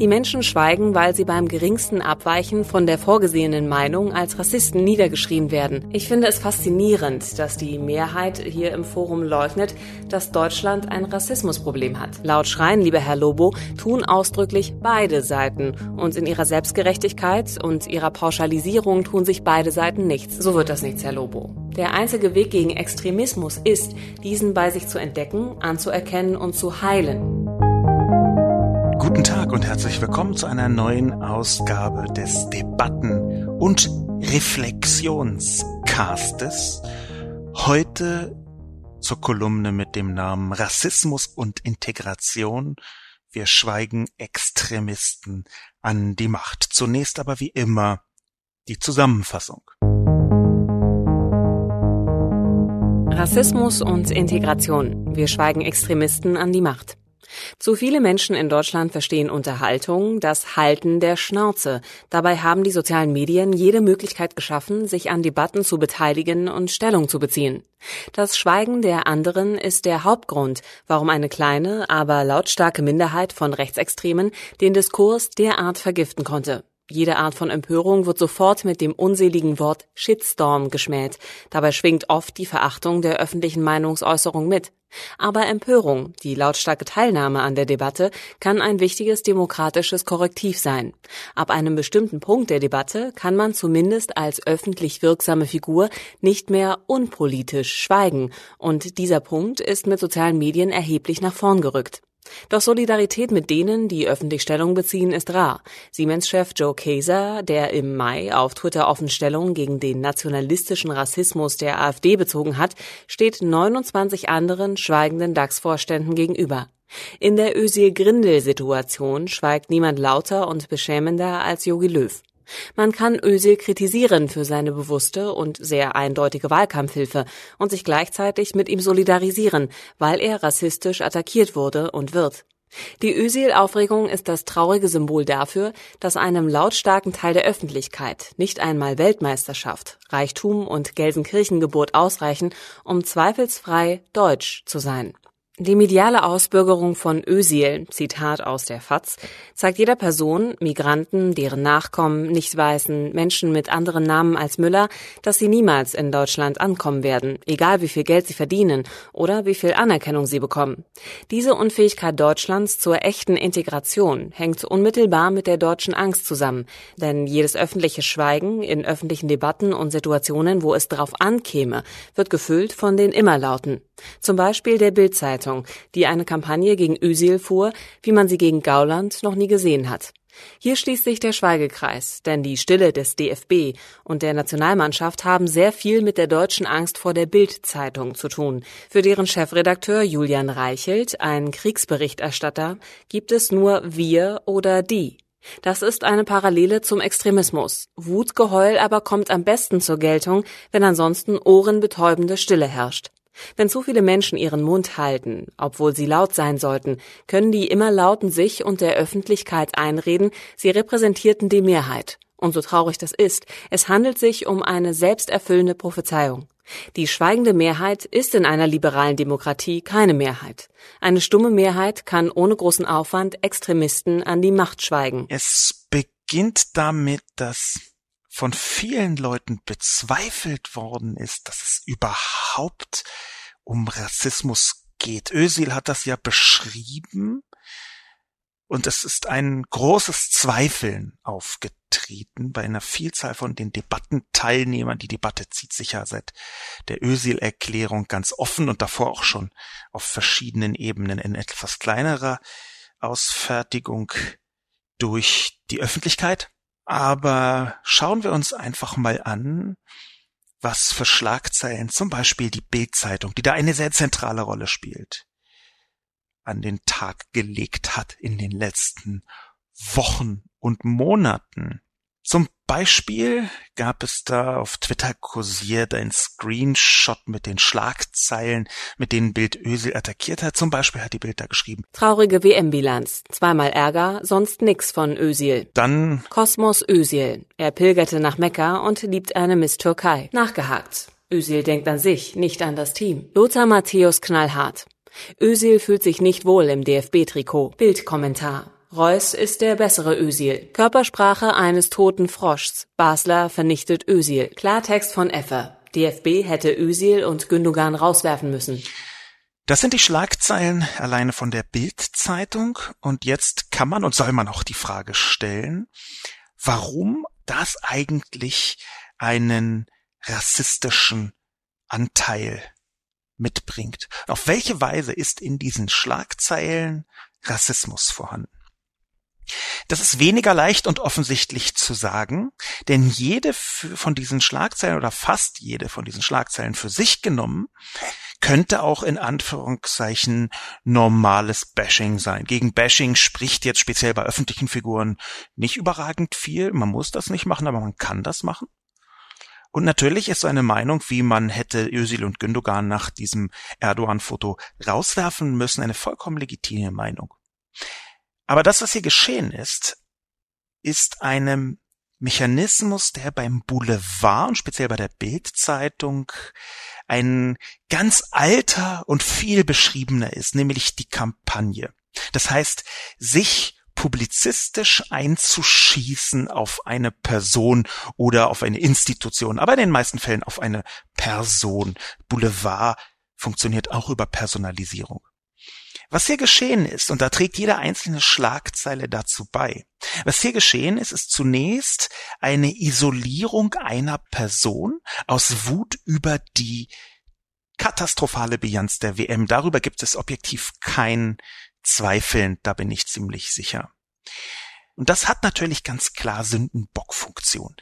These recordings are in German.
Die Menschen schweigen, weil sie beim geringsten Abweichen von der vorgesehenen Meinung als Rassisten niedergeschrien werden. Ich finde es faszinierend, dass die Mehrheit hier im Forum leugnet, dass Deutschland ein Rassismusproblem hat. Laut Schreien, lieber Herr Lobo, tun ausdrücklich beide Seiten. Und in ihrer Selbstgerechtigkeit und ihrer Pauschalisierung tun sich beide Seiten nichts. So wird das nichts, Herr Lobo. Der einzige Weg gegen Extremismus ist, diesen bei sich zu entdecken, anzuerkennen und zu heilen. Und herzlich willkommen zu einer neuen Ausgabe des Debatten- und Reflexionscastes. Heute zur Kolumne mit dem Namen Rassismus und Integration. Wir schweigen Extremisten an die Macht. Zunächst aber wie immer die Zusammenfassung. Rassismus und Integration. Wir schweigen Extremisten an die Macht. Zu viele Menschen in Deutschland verstehen Unterhaltung das Halten der Schnauze. Dabei haben die sozialen Medien jede Möglichkeit geschaffen, sich an Debatten zu beteiligen und Stellung zu beziehen. Das Schweigen der anderen ist der Hauptgrund, warum eine kleine, aber lautstarke Minderheit von Rechtsextremen den Diskurs derart vergiften konnte. Jede Art von Empörung wird sofort mit dem unseligen Wort Shitstorm geschmäht. Dabei schwingt oft die Verachtung der öffentlichen Meinungsäußerung mit. Aber Empörung, die lautstarke Teilnahme an der Debatte, kann ein wichtiges demokratisches Korrektiv sein. Ab einem bestimmten Punkt der Debatte kann man zumindest als öffentlich wirksame Figur nicht mehr unpolitisch schweigen, und dieser Punkt ist mit sozialen Medien erheblich nach vorn gerückt. Doch Solidarität mit denen, die öffentlich Stellung beziehen, ist rar. Siemens-Chef Joe Kaeser, der im Mai auf Twitter offen Stellung gegen den nationalistischen Rassismus der AfD bezogen hat, steht 29 anderen schweigenden DAX-Vorständen gegenüber. In der Özil-Grindel-Situation schweigt niemand lauter und beschämender als Jogi Löw. Man kann Özil kritisieren für seine bewusste und sehr eindeutige Wahlkampfhilfe und sich gleichzeitig mit ihm solidarisieren, weil er rassistisch attackiert wurde und wird. Die Özil-Aufregung ist das traurige Symbol dafür, dass einem lautstarken Teil der Öffentlichkeit nicht einmal Weltmeisterschaft, Reichtum und Gelsenkirchengeburt ausreichen, um zweifelsfrei deutsch zu sein. Die mediale Ausbürgerung von Ösil, Zitat aus der FAZ, zeigt jeder Person, Migranten, deren Nachkommen, Nicht-Weißen, Menschen mit anderen Namen als Müller, dass sie niemals in Deutschland ankommen werden, egal wie viel Geld sie verdienen oder wie viel Anerkennung sie bekommen. Diese Unfähigkeit Deutschlands zur echten Integration hängt unmittelbar mit der deutschen Angst zusammen, denn jedes öffentliche Schweigen in öffentlichen Debatten und Situationen, wo es darauf ankäme, wird gefüllt von den Immerlauten. Zum Beispiel der Bildzeitung, die eine Kampagne gegen Ösil fuhr, wie man sie gegen Gauland noch nie gesehen hat. Hier schließt sich der Schweigekreis, denn die Stille des DFB und der Nationalmannschaft haben sehr viel mit der deutschen Angst vor der Bildzeitung zu tun. Für deren Chefredakteur Julian Reichelt, ein Kriegsberichterstatter, gibt es nur wir oder die. Das ist eine Parallele zum Extremismus. Wutgeheul aber kommt am besten zur Geltung, wenn ansonsten ohrenbetäubende Stille herrscht. Wenn zu viele Menschen ihren Mund halten, obwohl sie laut sein sollten, können die immer lauten sich und der Öffentlichkeit einreden, sie repräsentierten die Mehrheit. Und so traurig das ist, es handelt sich um eine selbsterfüllende Prophezeiung. Die schweigende Mehrheit ist in einer liberalen Demokratie keine Mehrheit. Eine stumme Mehrheit kann ohne großen Aufwand Extremisten an die Macht schweigen. Es beginnt damit, dass von vielen Leuten bezweifelt worden ist, dass es überhaupt um Rassismus geht. Özil hat das ja beschrieben und es ist ein großes Zweifeln aufgetreten bei einer Vielzahl von den Debattenteilnehmern. Die Debatte zieht sich ja seit der Özil-Erklärung ganz offen und davor auch schon auf verschiedenen Ebenen in etwas kleinerer Ausfertigung durch die Öffentlichkeit. Aber schauen wir uns einfach mal an, was für Schlagzeilen zum Beispiel die Bildzeitung, die da eine sehr zentrale Rolle spielt, an den Tag gelegt hat in den letzten Wochen und Monaten. Zum Beispiel gab es da auf Twitter kursiert ein Screenshot mit den Schlagzeilen, mit denen Bild Ösel attackiert hat. Zum Beispiel hat die Bild da geschrieben. Traurige WM-Bilanz. Zweimal Ärger, sonst nix von Ösil. Dann Kosmos Ösil. Er pilgerte nach Mekka und liebt eine Miss Türkei. Nachgehakt. Ösil denkt an sich, nicht an das Team. Lothar Matthäus knallhart. Ösil fühlt sich nicht wohl im DFB-Trikot. Bildkommentar. Reus ist der bessere Ösil. Körpersprache eines toten Froschs. Basler vernichtet Ösil. Klartext von Effe. DFB hätte Ösil und Gündogan rauswerfen müssen. Das sind die Schlagzeilen alleine von der Bild-Zeitung. Und jetzt kann man und soll man auch die Frage stellen, warum das eigentlich einen rassistischen Anteil mitbringt. Auf welche Weise ist in diesen Schlagzeilen Rassismus vorhanden? Das ist weniger leicht und offensichtlich zu sagen, denn jede von diesen Schlagzeilen oder fast jede von diesen Schlagzeilen für sich genommen könnte auch in Anführungszeichen normales Bashing sein. Gegen Bashing spricht jetzt speziell bei öffentlichen Figuren nicht überragend viel. Man muss das nicht machen, aber man kann das machen. Und natürlich ist so eine Meinung, wie man hätte Özil und Gündogan nach diesem Erdogan-Foto rauswerfen müssen, eine vollkommen legitime Meinung. Aber das, was hier geschehen ist, ist einem Mechanismus, der beim Boulevard und speziell bei der Bildzeitung ein ganz alter und viel beschriebener ist, nämlich die Kampagne. Das heißt, sich publizistisch einzuschießen auf eine Person oder auf eine Institution, aber in den meisten Fällen auf eine Person. Boulevard funktioniert auch über Personalisierung. Was hier geschehen ist, und da trägt jede einzelne Schlagzeile dazu bei, was hier geschehen ist, ist zunächst eine Isolierung einer Person aus Wut über die katastrophale Bilanz der WM. Darüber gibt es objektiv kein Zweifeln, da bin ich ziemlich sicher. Und das hat natürlich ganz klar Sündenbockfunktion.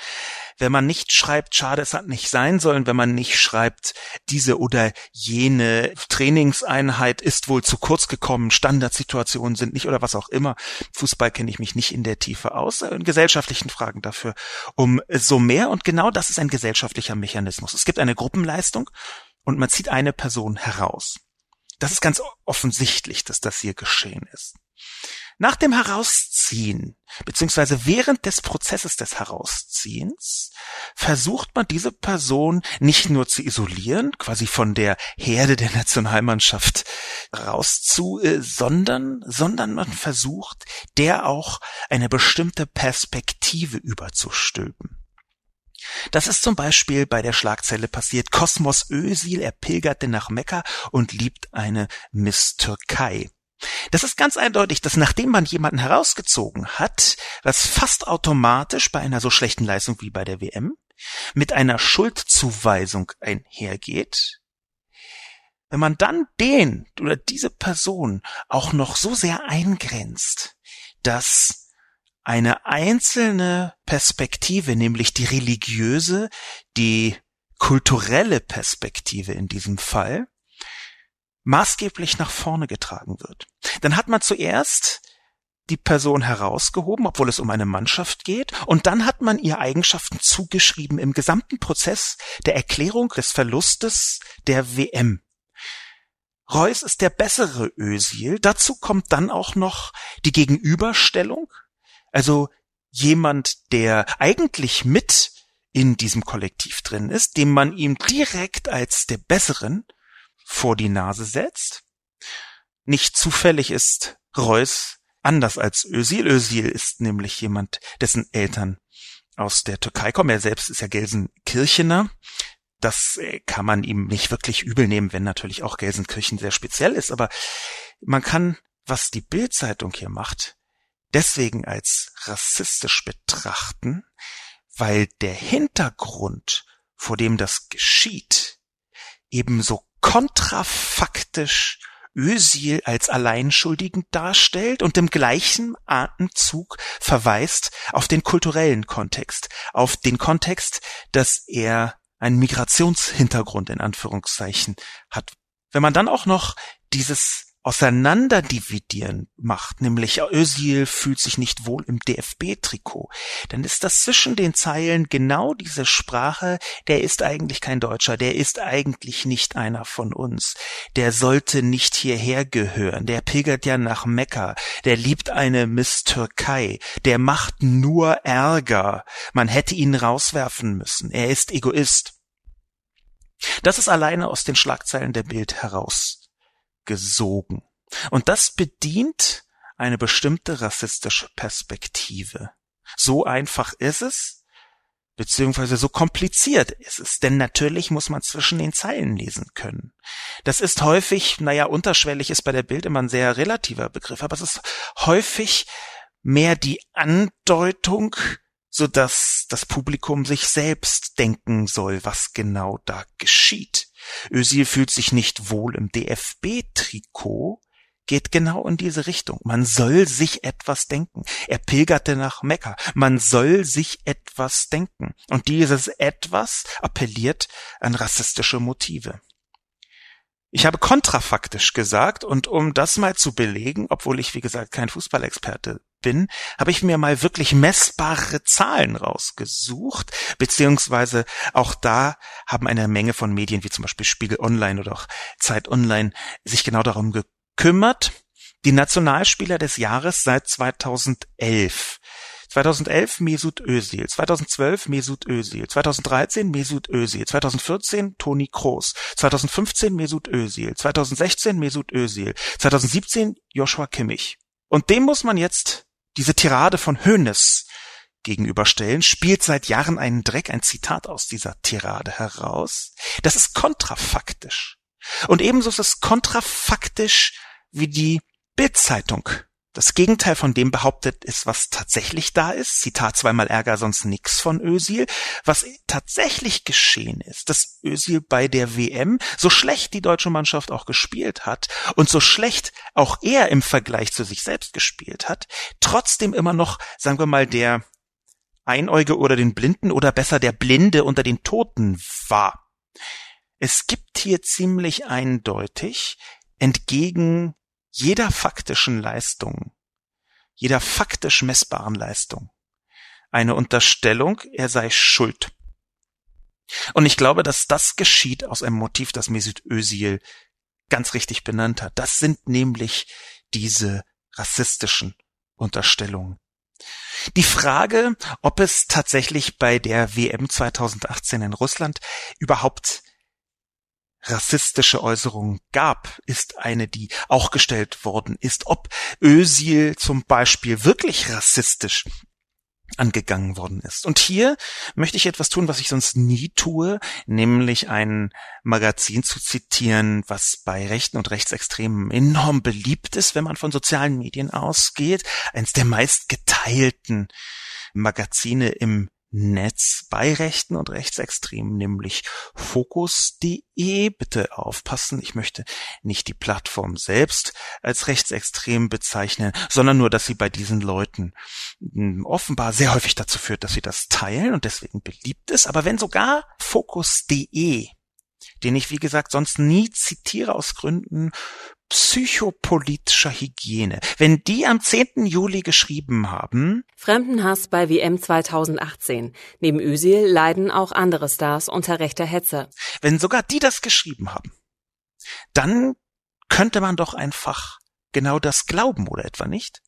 Wenn man nicht schreibt, schade, es hat nicht sein sollen, wenn man nicht schreibt, diese oder jene Trainingseinheit ist wohl zu kurz gekommen, Standardsituationen sind nicht oder was auch immer. Fußball kenne ich mich nicht in der Tiefe aus, äh, in gesellschaftlichen Fragen dafür um so mehr. Und genau das ist ein gesellschaftlicher Mechanismus. Es gibt eine Gruppenleistung und man zieht eine Person heraus. Das ist ganz offensichtlich, dass das hier geschehen ist. Nach dem Herausziehen, beziehungsweise während des Prozesses des Herausziehens, versucht man diese Person nicht nur zu isolieren, quasi von der Herde der Nationalmannschaft rauszu, äh, sondern, sondern man versucht, der auch eine bestimmte Perspektive überzustülpen. Das ist zum Beispiel bei der Schlagzeile passiert. Kosmos Ösil, er pilgerte nach Mekka und liebt eine Miss Türkei. Das ist ganz eindeutig, dass nachdem man jemanden herausgezogen hat, was fast automatisch bei einer so schlechten Leistung wie bei der WM mit einer Schuldzuweisung einhergeht, wenn man dann den oder diese Person auch noch so sehr eingrenzt, dass eine einzelne Perspektive, nämlich die religiöse, die kulturelle Perspektive in diesem Fall, maßgeblich nach vorne getragen wird. Dann hat man zuerst die Person herausgehoben, obwohl es um eine Mannschaft geht, und dann hat man ihr Eigenschaften zugeschrieben im gesamten Prozess der Erklärung des Verlustes der WM. Reus ist der bessere Ösil. Dazu kommt dann auch noch die Gegenüberstellung, also jemand, der eigentlich mit in diesem Kollektiv drin ist, dem man ihm direkt als der Besseren vor die Nase setzt. Nicht zufällig ist Reus anders als Özil. Özil ist nämlich jemand, dessen Eltern aus der Türkei kommen. Er selbst ist ja Gelsenkirchener. Das äh, kann man ihm nicht wirklich übel nehmen, wenn natürlich auch Gelsenkirchen sehr speziell ist. Aber man kann, was die Bildzeitung hier macht, deswegen als rassistisch betrachten, weil der Hintergrund, vor dem das geschieht, ebenso kontrafaktisch Ösil als Alleinschuldigen darstellt und im gleichen Atemzug verweist auf den kulturellen Kontext, auf den Kontext, dass er einen Migrationshintergrund in Anführungszeichen hat. Wenn man dann auch noch dieses auseinanderdividieren macht, nämlich Özil fühlt sich nicht wohl im DFB-Trikot, dann ist das zwischen den Zeilen genau diese Sprache, der ist eigentlich kein Deutscher, der ist eigentlich nicht einer von uns, der sollte nicht hierher gehören, der pilgert ja nach Mekka, der liebt eine Miss Türkei, der macht nur Ärger, man hätte ihn rauswerfen müssen, er ist Egoist. Das ist alleine aus den Schlagzeilen der Bild heraus gesogen. Und das bedient eine bestimmte rassistische Perspektive. So einfach ist es, beziehungsweise so kompliziert ist es, denn natürlich muss man zwischen den Zeilen lesen können. Das ist häufig, naja, unterschwellig ist bei der Bild immer ein sehr relativer Begriff, aber es ist häufig mehr die Andeutung, so dass das Publikum sich selbst denken soll, was genau da geschieht. Özil fühlt sich nicht wohl im DFB-Trikot, geht genau in diese Richtung. Man soll sich etwas denken. Er pilgerte nach Mekka. Man soll sich etwas denken. Und dieses etwas appelliert an rassistische Motive. Ich habe kontrafaktisch gesagt, und um das mal zu belegen, obwohl ich, wie gesagt, kein Fußballexperte bin, habe ich mir mal wirklich messbare Zahlen rausgesucht, beziehungsweise auch da haben eine Menge von Medien, wie zum Beispiel Spiegel Online oder auch Zeit Online, sich genau darum gekümmert. Die Nationalspieler des Jahres seit 2011 2011 Mesut Özil, 2012 Mesut Özil, 2013 Mesut Özil, 2014 Toni Kroos, 2015 Mesut Özil, 2016 Mesut Özil, 2017 Joshua Kimmich. Und dem muss man jetzt diese Tirade von Hoeneß gegenüberstellen, spielt seit Jahren einen Dreck, ein Zitat aus dieser Tirade heraus. Das ist kontrafaktisch. Und ebenso ist es kontrafaktisch wie die Bildzeitung das Gegenteil von dem behauptet ist, was tatsächlich da ist. Zitat zweimal Ärger, sonst nix von Ösil. Was tatsächlich geschehen ist, dass Ösil bei der WM, so schlecht die deutsche Mannschaft auch gespielt hat und so schlecht auch er im Vergleich zu sich selbst gespielt hat, trotzdem immer noch, sagen wir mal, der Einäuge oder den Blinden oder besser der Blinde unter den Toten war. Es gibt hier ziemlich eindeutig entgegen jeder faktischen Leistung, jeder faktisch messbaren Leistung eine Unterstellung, er sei schuld. Und ich glaube, dass das geschieht aus einem Motiv, das Mesut Özil ganz richtig benannt hat. Das sind nämlich diese rassistischen Unterstellungen. Die Frage, ob es tatsächlich bei der WM 2018 in Russland überhaupt rassistische Äußerungen gab, ist eine, die auch gestellt worden ist. Ob Özil zum Beispiel wirklich rassistisch angegangen worden ist. Und hier möchte ich etwas tun, was ich sonst nie tue, nämlich ein Magazin zu zitieren, was bei Rechten und Rechtsextremen enorm beliebt ist, wenn man von sozialen Medien ausgeht. Eins der meist geteilten Magazine im Netz bei Rechten und Rechtsextremen, nämlich Focus.de. Bitte aufpassen, ich möchte nicht die Plattform selbst als rechtsextrem bezeichnen, sondern nur, dass sie bei diesen Leuten hm, offenbar sehr häufig dazu führt, dass sie das teilen und deswegen beliebt ist. Aber wenn sogar Focus.de den ich, wie gesagt, sonst nie zitiere aus Gründen psychopolitischer Hygiene. Wenn die am 10. Juli geschrieben haben, Fremdenhass bei WM 2018. Neben Özil leiden auch andere Stars unter rechter Hetze. Wenn sogar die das geschrieben haben, dann könnte man doch einfach genau das glauben, oder etwa nicht?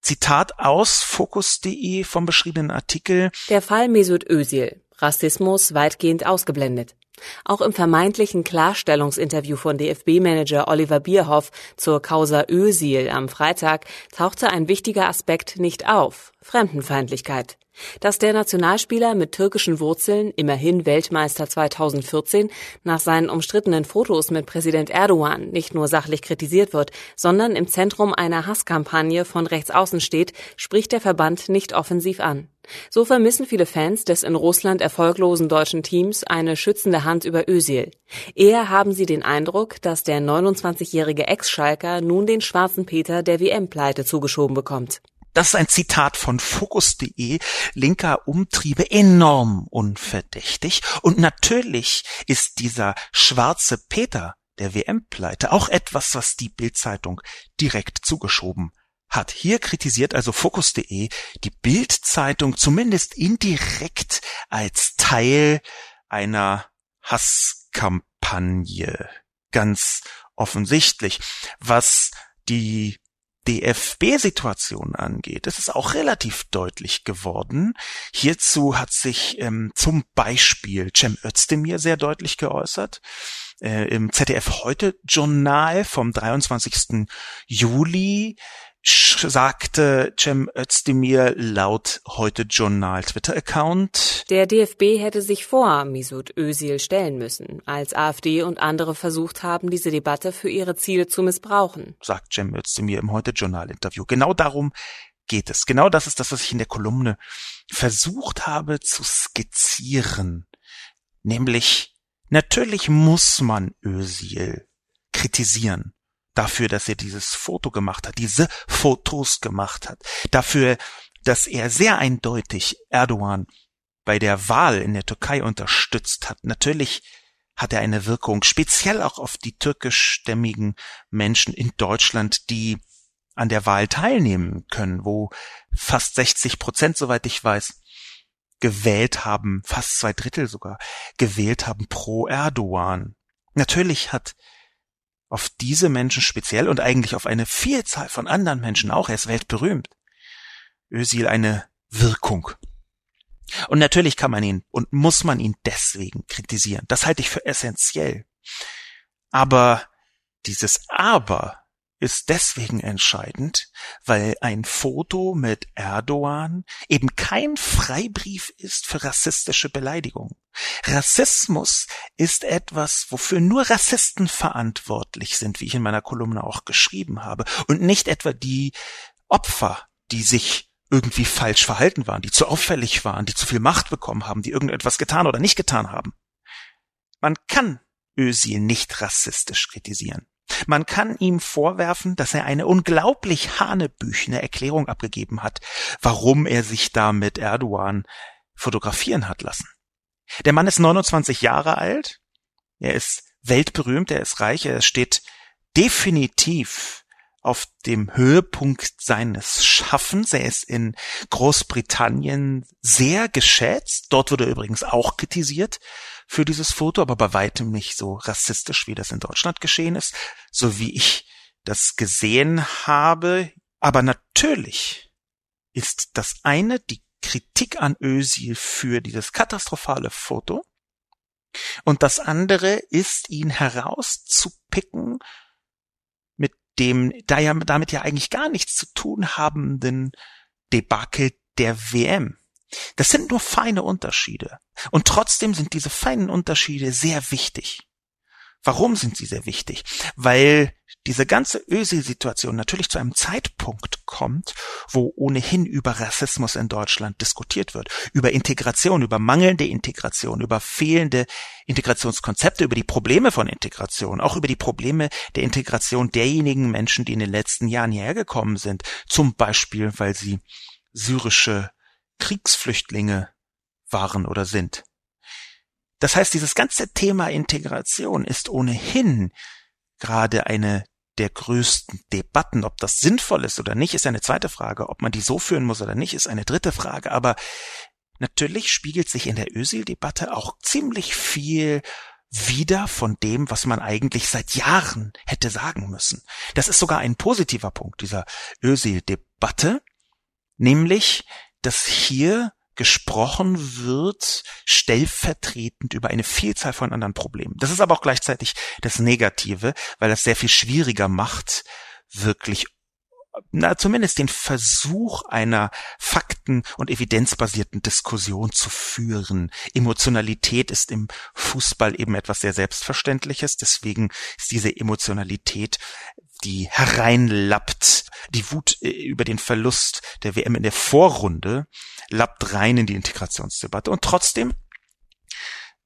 Zitat aus Focus.de vom beschriebenen Artikel. Der Fall Mesut Özil. Rassismus weitgehend ausgeblendet. Auch im vermeintlichen Klarstellungsinterview von DFB-Manager Oliver Bierhoff zur Causa Özil am Freitag tauchte ein wichtiger Aspekt nicht auf. Fremdenfeindlichkeit. Dass der Nationalspieler mit türkischen Wurzeln, immerhin Weltmeister 2014, nach seinen umstrittenen Fotos mit Präsident Erdogan nicht nur sachlich kritisiert wird, sondern im Zentrum einer Hasskampagne von rechts außen steht, spricht der Verband nicht offensiv an. So vermissen viele Fans des in Russland erfolglosen deutschen Teams eine schützende Hand über Özil. Eher haben sie den Eindruck, dass der 29-jährige Ex-Schalker nun den schwarzen Peter der WM-Pleite zugeschoben bekommt. Das ist ein Zitat von Focus.de, linker Umtriebe enorm unverdächtig. Und natürlich ist dieser schwarze Peter der WM-Pleite auch etwas, was die Bild-Zeitung direkt zugeschoben hat. Hier kritisiert also Focus.de die Bild-Zeitung zumindest indirekt als Teil einer Hasskampagne. Ganz offensichtlich. Was die DFB-Situation angeht, ist es auch relativ deutlich geworden. Hierzu hat sich ähm, zum Beispiel Cem Özdemir sehr deutlich geäußert. Äh, Im ZDF heute Journal vom 23. Juli sagte Cem Özdemir laut heute Journal Twitter-Account. Der DFB hätte sich vor Misut Özil stellen müssen, als AfD und andere versucht haben, diese Debatte für ihre Ziele zu missbrauchen. Sagt Cem Özdemir im heute Journal-Interview. Genau darum geht es. Genau das ist das, was ich in der Kolumne versucht habe zu skizzieren. Nämlich, natürlich muss man Özil kritisieren dafür, dass er dieses Foto gemacht hat, diese Fotos gemacht hat, dafür, dass er sehr eindeutig Erdogan bei der Wahl in der Türkei unterstützt hat. Natürlich hat er eine Wirkung, speziell auch auf die türkischstämmigen Menschen in Deutschland, die an der Wahl teilnehmen können, wo fast 60 Prozent, soweit ich weiß, gewählt haben, fast zwei Drittel sogar, gewählt haben pro Erdogan. Natürlich hat auf diese Menschen speziell und eigentlich auf eine Vielzahl von anderen Menschen auch, er ist weltberühmt, Özil eine Wirkung. Und natürlich kann man ihn und muss man ihn deswegen kritisieren. Das halte ich für essentiell. Aber dieses Aber ist deswegen entscheidend, weil ein Foto mit Erdogan eben kein Freibrief ist für rassistische Beleidigung. Rassismus ist etwas, wofür nur Rassisten verantwortlich sind, wie ich in meiner Kolumne auch geschrieben habe, und nicht etwa die Opfer, die sich irgendwie falsch verhalten waren, die zu auffällig waren, die zu viel Macht bekommen haben, die irgendetwas getan oder nicht getan haben. Man kann Özil nicht rassistisch kritisieren. Man kann ihm vorwerfen, dass er eine unglaublich hanebüchene Erklärung abgegeben hat, warum er sich da mit Erdogan fotografieren hat lassen. Der Mann ist 29 Jahre alt, er ist weltberühmt, er ist reich, er steht definitiv auf dem Höhepunkt seines Schaffens. Er ist in Großbritannien sehr geschätzt. Dort wurde er übrigens auch kritisiert für dieses Foto, aber bei weitem nicht so rassistisch, wie das in Deutschland geschehen ist, so wie ich das gesehen habe. Aber natürlich ist das eine die Kritik an Özil für dieses katastrophale Foto und das andere ist, ihn herauszupicken dem da ja damit ja eigentlich gar nichts zu tun habenden Debakel der WM. Das sind nur feine Unterschiede. Und trotzdem sind diese feinen Unterschiede sehr wichtig. Warum sind sie sehr wichtig? Weil diese ganze Ösi-Situation natürlich zu einem Zeitpunkt kommt, wo ohnehin über Rassismus in Deutschland diskutiert wird, über Integration, über mangelnde Integration, über fehlende Integrationskonzepte, über die Probleme von Integration, auch über die Probleme der Integration derjenigen Menschen, die in den letzten Jahren hierher gekommen sind, zum Beispiel, weil sie syrische Kriegsflüchtlinge waren oder sind. Das heißt, dieses ganze Thema Integration ist ohnehin gerade eine der größten Debatten. Ob das sinnvoll ist oder nicht, ist eine zweite Frage. Ob man die so führen muss oder nicht, ist eine dritte Frage. Aber natürlich spiegelt sich in der Ösil-Debatte auch ziemlich viel wieder von dem, was man eigentlich seit Jahren hätte sagen müssen. Das ist sogar ein positiver Punkt dieser Ösil-Debatte, nämlich, dass hier gesprochen wird, stellvertretend über eine Vielzahl von anderen Problemen. Das ist aber auch gleichzeitig das Negative, weil das sehr viel schwieriger macht, wirklich na, zumindest den Versuch einer fakten- und evidenzbasierten Diskussion zu führen. Emotionalität ist im Fußball eben etwas sehr Selbstverständliches. Deswegen ist diese Emotionalität, die hereinlappt, die Wut äh, über den Verlust der WM in der Vorrunde, lappt rein in die Integrationsdebatte. Und trotzdem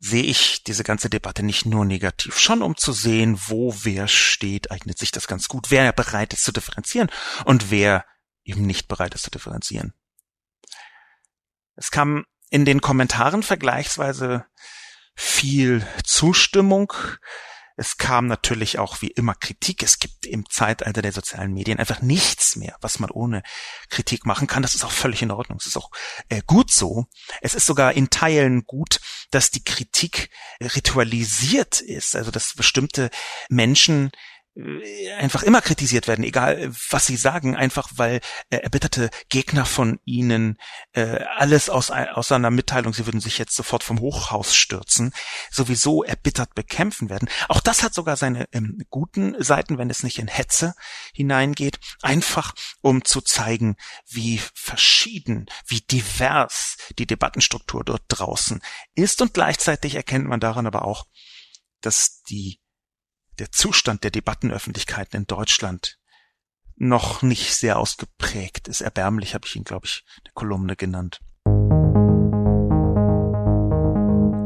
sehe ich diese ganze Debatte nicht nur negativ. Schon um zu sehen, wo wer steht, eignet sich das ganz gut. Wer bereit ist zu differenzieren und wer eben nicht bereit ist zu differenzieren. Es kam in den Kommentaren vergleichsweise viel Zustimmung Es kam natürlich auch wie immer Kritik. Es gibt im Zeitalter der sozialen Medien einfach nichts mehr, was man ohne Kritik machen kann. Das ist auch völlig in Ordnung. Es ist auch äh, gut so. Es ist sogar in Teilen gut, dass die Kritik ritualisiert ist. Also dass bestimmte Menschen äh, einfach immer kritisiert werden, egal was sie sagen, einfach weil äh, erbitterte Gegner von ihnen äh, alles aus, aus einer Mitteilung, sie würden sich jetzt sofort vom Hochhaus stürzen, sowieso erbittert bekämpfen werden. Auch das hat sogar seine ähm, guten Seiten, wenn es nicht in Hetze hineingeht, einfach um zu zeigen, wie verschieden, wie divers die Debattenstruktur dort draußen ist und gleichzeitig erkennt man daran aber auch, dass die der Zustand der Debattenöffentlichkeiten in Deutschland noch nicht sehr ausgeprägt ist. Erbärmlich habe ich ihn, glaube ich, eine Kolumne genannt.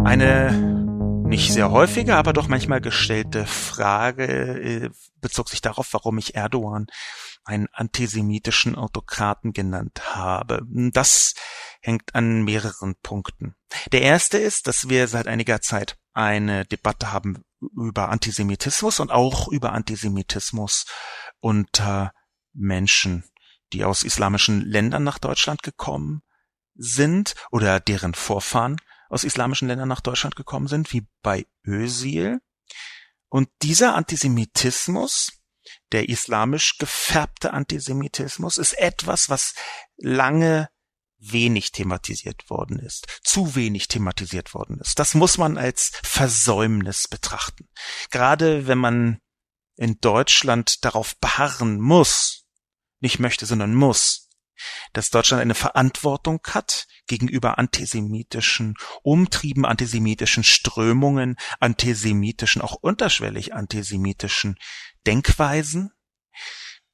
Eine nicht sehr häufige, aber doch manchmal gestellte Frage äh, bezog sich darauf, warum ich Erdogan einen antisemitischen Autokraten genannt habe. Das hängt an mehreren Punkten. Der erste ist, dass wir seit einiger Zeit eine Debatte haben über Antisemitismus und auch über Antisemitismus unter Menschen, die aus islamischen Ländern nach Deutschland gekommen sind oder deren Vorfahren aus islamischen Ländern nach Deutschland gekommen sind, wie bei Özil. Und dieser Antisemitismus, der islamisch gefärbte Antisemitismus, ist etwas, was lange wenig thematisiert worden ist, zu wenig thematisiert worden ist. Das muss man als Versäumnis betrachten. Gerade wenn man in Deutschland darauf beharren muss, nicht möchte, sondern muss, dass Deutschland eine Verantwortung hat gegenüber antisemitischen Umtrieben, antisemitischen Strömungen, antisemitischen, auch unterschwellig antisemitischen Denkweisen,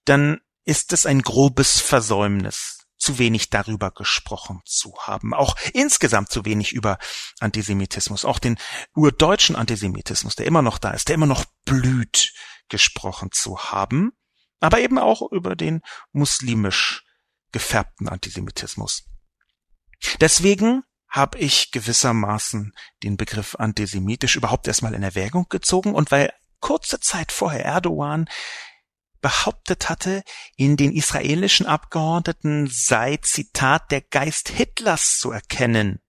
dann ist es ein grobes Versäumnis zu wenig darüber gesprochen zu haben. Auch insgesamt zu wenig über Antisemitismus, auch den urdeutschen Antisemitismus, der immer noch da ist, der immer noch blüht, gesprochen zu haben, aber eben auch über den muslimisch gefärbten Antisemitismus. Deswegen habe ich gewissermaßen den Begriff antisemitisch überhaupt erstmal in Erwägung gezogen und weil kurze Zeit vorher Erdogan behauptet hatte, in den israelischen Abgeordneten sei Zitat der Geist Hitlers zu erkennen.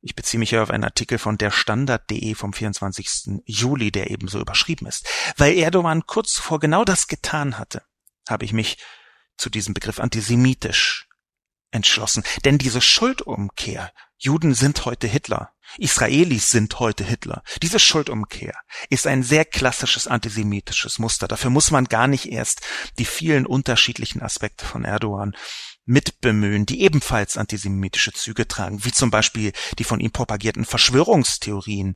Ich beziehe mich hier auf einen Artikel von der Standard.de vom 24. Juli, der ebenso überschrieben ist. Weil Erdogan kurz zuvor genau das getan hatte, habe ich mich zu diesem Begriff antisemitisch entschlossen. Denn diese Schuldumkehr, Juden sind heute Hitler, Israelis sind heute Hitler. Diese Schuldumkehr ist ein sehr klassisches antisemitisches Muster. Dafür muss man gar nicht erst die vielen unterschiedlichen Aspekte von Erdogan mitbemühen, die ebenfalls antisemitische Züge tragen, wie zum Beispiel die von ihm propagierten Verschwörungstheorien.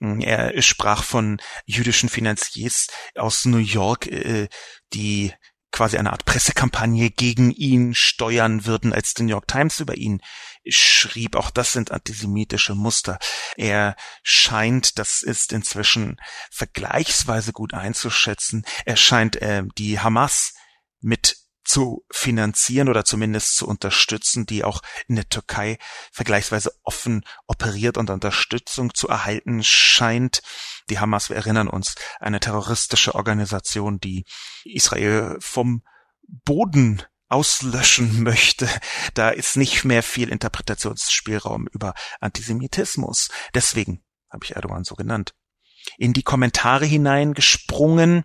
Er sprach von jüdischen Finanziers aus New York, äh, die quasi eine Art Pressekampagne gegen ihn steuern würden, als die New York Times über ihn schrieb. Auch das sind antisemitische Muster. Er scheint, das ist inzwischen vergleichsweise gut einzuschätzen, er scheint äh, die Hamas mit zu finanzieren oder zumindest zu unterstützen, die auch in der Türkei vergleichsweise offen operiert und Unterstützung zu erhalten scheint. Die Hamas, wir erinnern uns, eine terroristische Organisation, die Israel vom Boden auslöschen möchte. Da ist nicht mehr viel Interpretationsspielraum über Antisemitismus. Deswegen habe ich Erdogan so genannt. In die Kommentare hineingesprungen.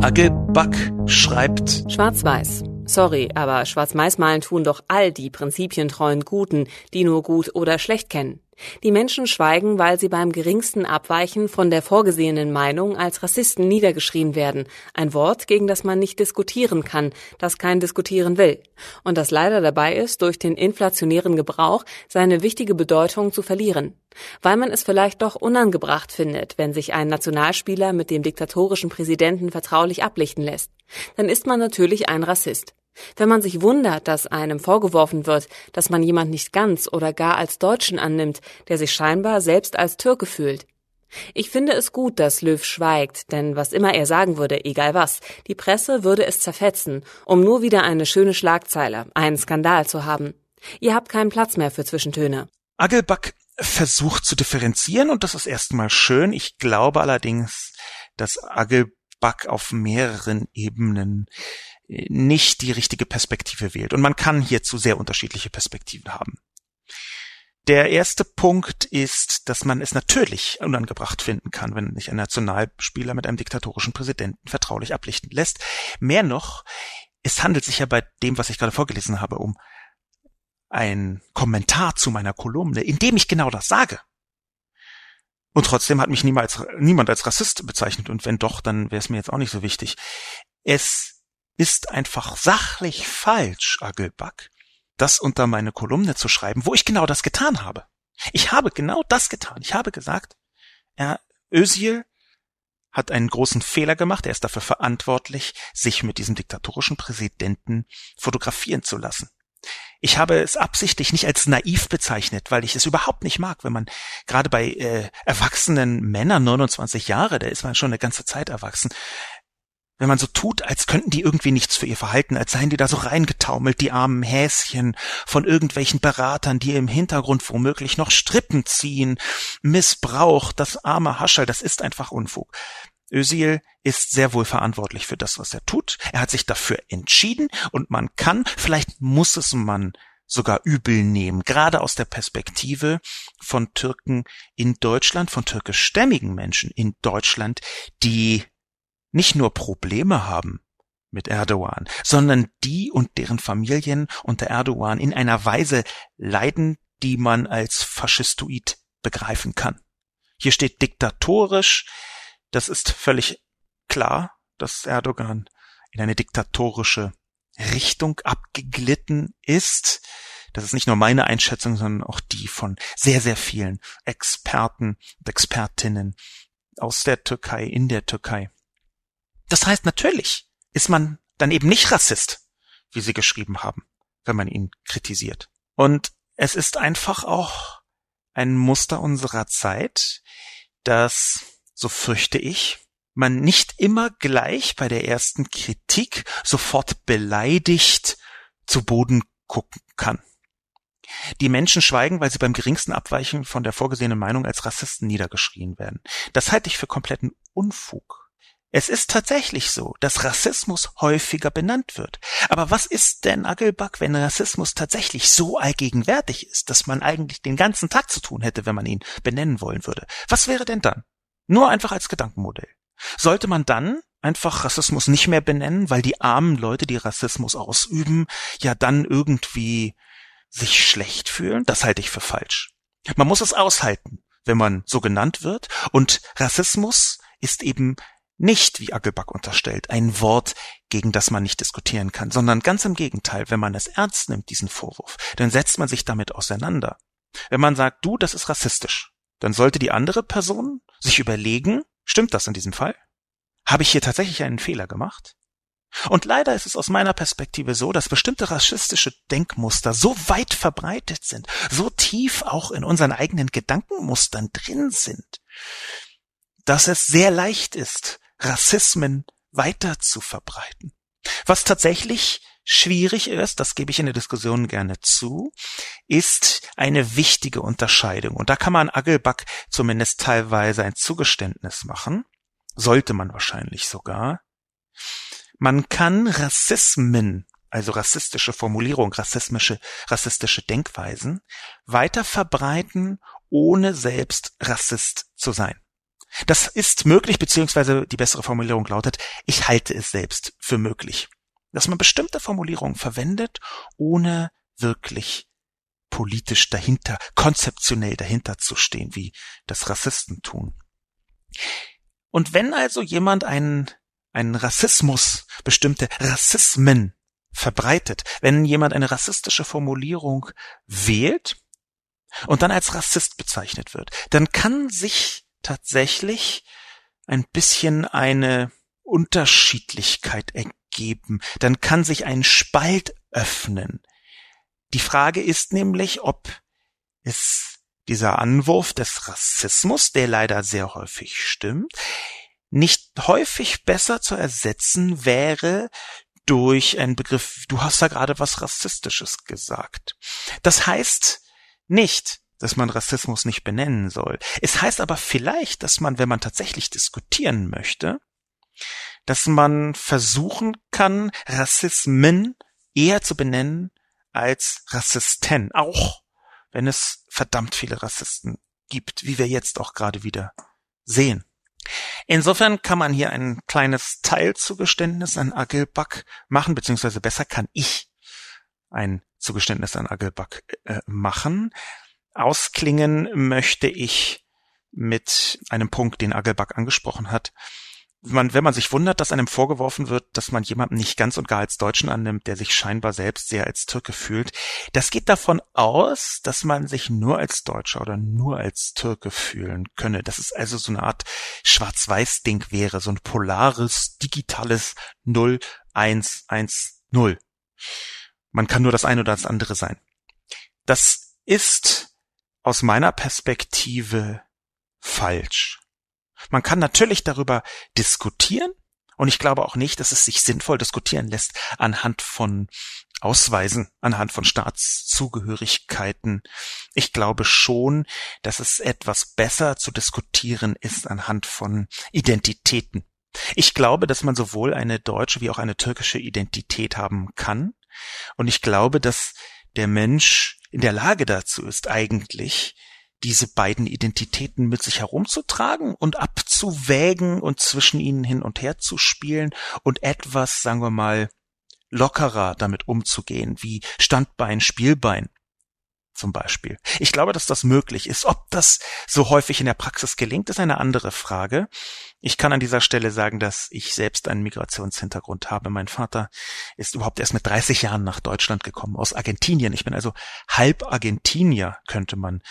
Agelbak schreibt Schwarz-Weiß. Sorry, aber Schwarz-Weiß malen tun doch all die prinzipientreuen Guten, die nur gut oder schlecht kennen. Die Menschen schweigen, weil sie beim geringsten Abweichen von der vorgesehenen Meinung als Rassisten niedergeschrien werden. Ein Wort, gegen das man nicht diskutieren kann, das kein diskutieren will. Und das leider dabei ist, durch den inflationären Gebrauch seine wichtige Bedeutung zu verlieren. Weil man es vielleicht doch unangebracht findet, wenn sich ein Nationalspieler mit dem diktatorischen Präsidenten vertraulich ablichten lässt. Dann ist man natürlich ein Rassist. Wenn man sich wundert, dass einem vorgeworfen wird, dass man jemand nicht ganz oder gar als Deutschen annimmt, der sich scheinbar selbst als Türke fühlt. Ich finde es gut, dass Löw schweigt, denn was immer er sagen würde, egal was, die Presse würde es zerfetzen, um nur wieder eine schöne Schlagzeile, einen Skandal zu haben. Ihr habt keinen Platz mehr für Zwischentöne. Agelback versucht zu differenzieren und das ist erstmal schön. Ich glaube allerdings, dass Agelbach auf mehreren Ebenen nicht die richtige Perspektive wählt. Und man kann hierzu sehr unterschiedliche Perspektiven haben. Der erste Punkt ist, dass man es natürlich unangebracht finden kann, wenn sich ein Nationalspieler mit einem diktatorischen Präsidenten vertraulich ablichten lässt. Mehr noch, es handelt sich ja bei dem, was ich gerade vorgelesen habe, um ein Kommentar zu meiner Kolumne, in dem ich genau das sage. Und trotzdem hat mich niemals, niemand als Rassist bezeichnet. Und wenn doch, dann wäre es mir jetzt auch nicht so wichtig. Es ist einfach sachlich falsch, Agelback, das unter meine Kolumne zu schreiben, wo ich genau das getan habe. Ich habe genau das getan. Ich habe gesagt, er, Özil hat einen großen Fehler gemacht. Er ist dafür verantwortlich, sich mit diesem diktatorischen Präsidenten fotografieren zu lassen. Ich habe es absichtlich nicht als naiv bezeichnet, weil ich es überhaupt nicht mag, wenn man gerade bei äh, erwachsenen Männern, 29 Jahre, da ist man schon eine ganze Zeit erwachsen, wenn man so tut, als könnten die irgendwie nichts für ihr Verhalten, als seien die da so reingetaumelt, die armen Häschen von irgendwelchen Beratern, die im Hintergrund womöglich noch Strippen ziehen, Missbrauch, das arme Haschel, das ist einfach Unfug. Özil ist sehr wohl verantwortlich für das, was er tut. Er hat sich dafür entschieden und man kann, vielleicht muss es man sogar übel nehmen, gerade aus der Perspektive von Türken in Deutschland, von türkischstämmigen Menschen in Deutschland, die nicht nur Probleme haben mit Erdogan, sondern die und deren Familien unter Erdogan in einer Weise leiden, die man als faschistoid begreifen kann. Hier steht diktatorisch, das ist völlig klar, dass Erdogan in eine diktatorische Richtung abgeglitten ist. Das ist nicht nur meine Einschätzung, sondern auch die von sehr, sehr vielen Experten und Expertinnen aus der Türkei, in der Türkei. Das heißt, natürlich ist man dann eben nicht Rassist, wie sie geschrieben haben, wenn man ihn kritisiert. Und es ist einfach auch ein Muster unserer Zeit, dass, so fürchte ich, man nicht immer gleich bei der ersten Kritik sofort beleidigt zu Boden gucken kann. Die Menschen schweigen, weil sie beim geringsten Abweichen von der vorgesehenen Meinung als Rassisten niedergeschrien werden. Das halte ich für kompletten Unfug. Es ist tatsächlich so, dass Rassismus häufiger benannt wird. Aber was ist denn Agelbach, wenn Rassismus tatsächlich so allgegenwärtig ist, dass man eigentlich den ganzen Tag zu tun hätte, wenn man ihn benennen wollen würde? Was wäre denn dann? Nur einfach als Gedankenmodell. Sollte man dann einfach Rassismus nicht mehr benennen, weil die armen Leute, die Rassismus ausüben, ja dann irgendwie sich schlecht fühlen? Das halte ich für falsch. Man muss es aushalten, wenn man so genannt wird. Und Rassismus ist eben nicht, wie Ackelback unterstellt, ein Wort, gegen das man nicht diskutieren kann, sondern ganz im Gegenteil, wenn man es ernst nimmt, diesen Vorwurf, dann setzt man sich damit auseinander. Wenn man sagt, du, das ist rassistisch, dann sollte die andere Person sich überlegen, stimmt das in diesem Fall? Habe ich hier tatsächlich einen Fehler gemacht? Und leider ist es aus meiner Perspektive so, dass bestimmte rassistische Denkmuster so weit verbreitet sind, so tief auch in unseren eigenen Gedankenmustern drin sind, dass es sehr leicht ist, Rassismen weiter zu verbreiten. Was tatsächlich schwierig ist, das gebe ich in der Diskussion gerne zu, ist eine wichtige Unterscheidung. Und da kann man Agelback zumindest teilweise ein Zugeständnis machen. Sollte man wahrscheinlich sogar. Man kann Rassismen, also rassistische Formulierung, rassistische, rassistische Denkweisen weiter verbreiten, ohne selbst Rassist zu sein. Das ist möglich, beziehungsweise die bessere Formulierung lautet, ich halte es selbst für möglich. Dass man bestimmte Formulierungen verwendet, ohne wirklich politisch dahinter, konzeptionell dahinter zu stehen, wie das Rassisten tun. Und wenn also jemand einen, einen Rassismus, bestimmte Rassismen verbreitet, wenn jemand eine rassistische Formulierung wählt und dann als Rassist bezeichnet wird, dann kann sich tatsächlich ein bisschen eine Unterschiedlichkeit ergeben. Dann kann sich ein Spalt öffnen. Die Frage ist nämlich, ob es dieser Anwurf des Rassismus, der leider sehr häufig stimmt, nicht häufig besser zu ersetzen wäre durch einen Begriff, du hast da gerade was Rassistisches gesagt. Das heißt nicht, dass man Rassismus nicht benennen soll. Es heißt aber vielleicht, dass man, wenn man tatsächlich diskutieren möchte, dass man versuchen kann, Rassismen eher zu benennen als Rassisten, auch wenn es verdammt viele Rassisten gibt, wie wir jetzt auch gerade wieder sehen. Insofern kann man hier ein kleines Teilzugeständnis an Agilbuck machen, beziehungsweise besser kann ich ein Zugeständnis an Agilbuck äh, machen. Ausklingen möchte ich mit einem Punkt, den Agilbuck angesprochen hat, man, wenn man sich wundert, dass einem vorgeworfen wird, dass man jemanden nicht ganz und gar als Deutschen annimmt, der sich scheinbar selbst sehr als Türke fühlt, das geht davon aus, dass man sich nur als Deutscher oder nur als Türke fühlen könne. Das ist also so eine Art Schwarz-Weiß-Ding wäre, so ein polares, digitales 0-1-1-0. Man kann nur das eine oder das andere sein. Das ist aus meiner Perspektive falsch. Man kann natürlich darüber diskutieren, und ich glaube auch nicht, dass es sich sinnvoll diskutieren lässt anhand von Ausweisen, anhand von Staatszugehörigkeiten. Ich glaube schon, dass es etwas besser zu diskutieren ist anhand von Identitäten. Ich glaube, dass man sowohl eine deutsche wie auch eine türkische Identität haben kann. Und ich glaube, dass der Mensch in der Lage dazu ist, eigentlich diese beiden Identitäten mit sich herumzutragen und abzuwägen und zwischen ihnen hin und her zu spielen und etwas, sagen wir mal, lockerer damit umzugehen, wie Standbein, Spielbein zum Beispiel. Ich glaube, dass das möglich ist. Ob das so häufig in der Praxis gelingt, ist eine andere Frage. Ich kann an dieser Stelle sagen, dass ich selbst einen Migrationshintergrund habe. Mein Vater ist überhaupt erst mit 30 Jahren nach Deutschland gekommen, aus Argentinien. Ich bin also halb Argentinier, könnte man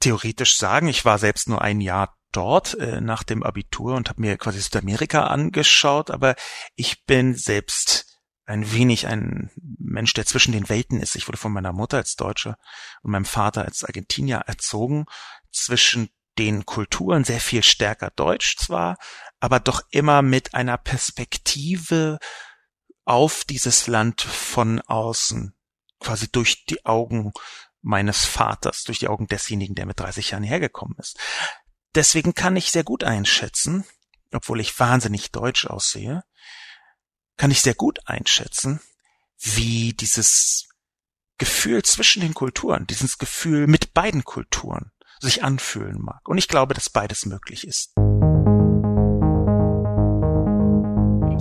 theoretisch sagen. Ich war selbst nur ein Jahr dort äh, nach dem Abitur und habe mir quasi Südamerika angeschaut, aber ich bin selbst ein wenig ein Mensch, der zwischen den Welten ist. Ich wurde von meiner Mutter als Deutsche und meinem Vater als Argentinier erzogen, zwischen den Kulturen sehr viel stärker deutsch zwar, aber doch immer mit einer Perspektive auf dieses Land von außen, quasi durch die Augen meines Vaters, durch die Augen desjenigen, der mit 30 Jahren hergekommen ist. Deswegen kann ich sehr gut einschätzen, obwohl ich wahnsinnig deutsch aussehe, kann ich sehr gut einschätzen, wie dieses Gefühl zwischen den Kulturen, dieses Gefühl mit beiden Kulturen sich anfühlen mag. Und ich glaube, dass beides möglich ist.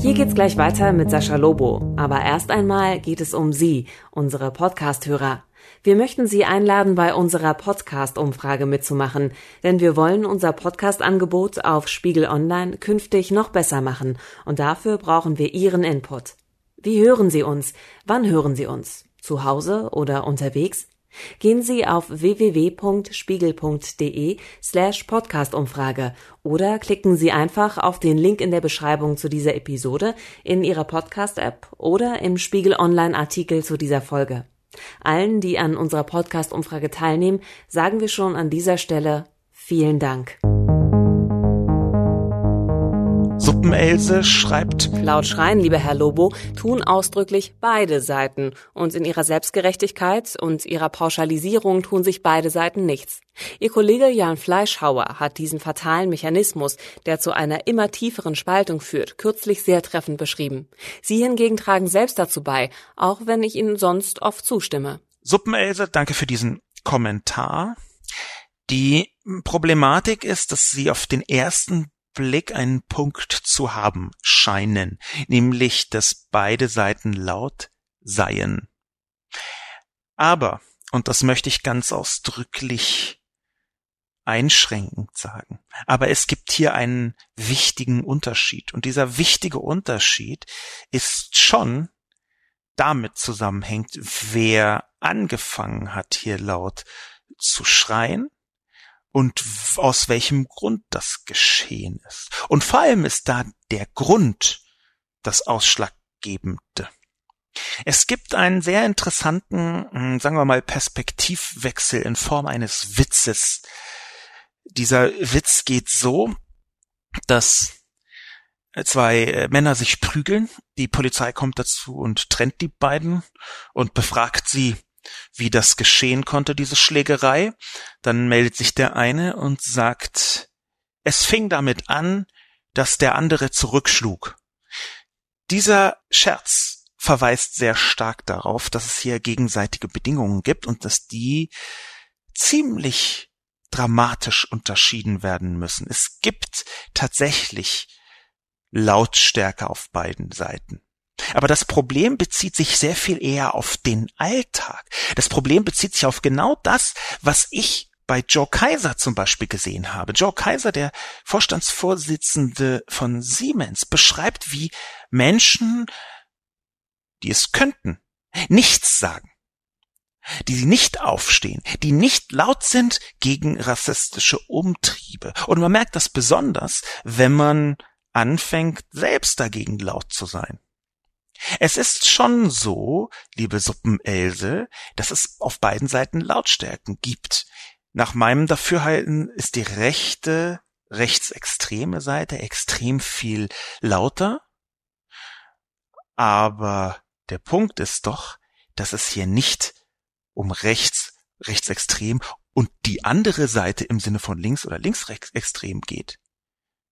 Hier geht's gleich weiter mit Sascha Lobo. Aber erst einmal geht es um Sie, unsere Podcast-Hörer. Wir möchten Sie einladen, bei unserer Podcast-Umfrage mitzumachen, denn wir wollen unser Podcast-Angebot auf Spiegel Online künftig noch besser machen und dafür brauchen wir Ihren Input. Wie hören Sie uns? Wann hören Sie uns? Zu Hause oder unterwegs? Gehen Sie auf www.spiegel.de slash Podcast-Umfrage oder klicken Sie einfach auf den Link in der Beschreibung zu dieser Episode in Ihrer Podcast-App oder im Spiegel Online-Artikel zu dieser Folge. Allen, die an unserer Podcast-Umfrage teilnehmen, sagen wir schon an dieser Stelle vielen Dank. Suppenelse schreibt Laut Schreien, lieber Herr Lobo, tun ausdrücklich beide Seiten. Und in ihrer Selbstgerechtigkeit und ihrer Pauschalisierung tun sich beide Seiten nichts. Ihr Kollege Jan Fleischhauer hat diesen fatalen Mechanismus, der zu einer immer tieferen Spaltung führt, kürzlich sehr treffend beschrieben. Sie hingegen tragen selbst dazu bei, auch wenn ich Ihnen sonst oft zustimme. Suppenelse, danke für diesen Kommentar. Die Problematik ist, dass sie auf den ersten Blick einen Punkt zu haben scheinen, nämlich dass beide Seiten laut seien. Aber, und das möchte ich ganz ausdrücklich einschränkend sagen, aber es gibt hier einen wichtigen Unterschied. Und dieser wichtige Unterschied ist schon damit zusammenhängt, wer angefangen hat, hier laut zu schreien und aus welchem Grund das geschehen ist. Und vor allem ist da der Grund das Ausschlaggebende. Es gibt einen sehr interessanten, hm, sagen wir mal, Perspektivwechsel in Form eines Witzes. Dieser Witz geht so, dass zwei äh, Männer sich prügeln. Die Polizei kommt dazu und trennt die beiden und befragt sie, wie das geschehen konnte, diese Schlägerei. Dann meldet sich der eine und sagt, es fing damit an, dass der andere zurückschlug. Dieser Scherz verweist sehr stark darauf, dass es hier gegenseitige Bedingungen gibt und dass die ziemlich dramatisch unterschieden werden müssen. Es gibt tatsächlich Lautstärke auf beiden Seiten. Aber das Problem bezieht sich sehr viel eher auf den Alltag. Das Problem bezieht sich auf genau das, was ich bei Joe Kaiser zum Beispiel gesehen habe. Joe Kaiser, der Vorstandsvorsitzende von Siemens, beschreibt, wie Menschen, die es könnten, nichts sagen, die sie nicht aufstehen, die nicht laut sind gegen rassistische Umtriebe. Und man merkt das besonders, wenn man anfängt, selbst dagegen laut zu sein. Es ist schon so, liebe Suppenelse, dass es auf beiden Seiten Lautstärken gibt. Nach meinem Dafürhalten ist die rechte, rechtsextreme Seite extrem viel lauter. Aber der Punkt ist doch, dass es hier nicht um rechts, rechtsextrem und die andere Seite im Sinne von links oder linksextrem geht.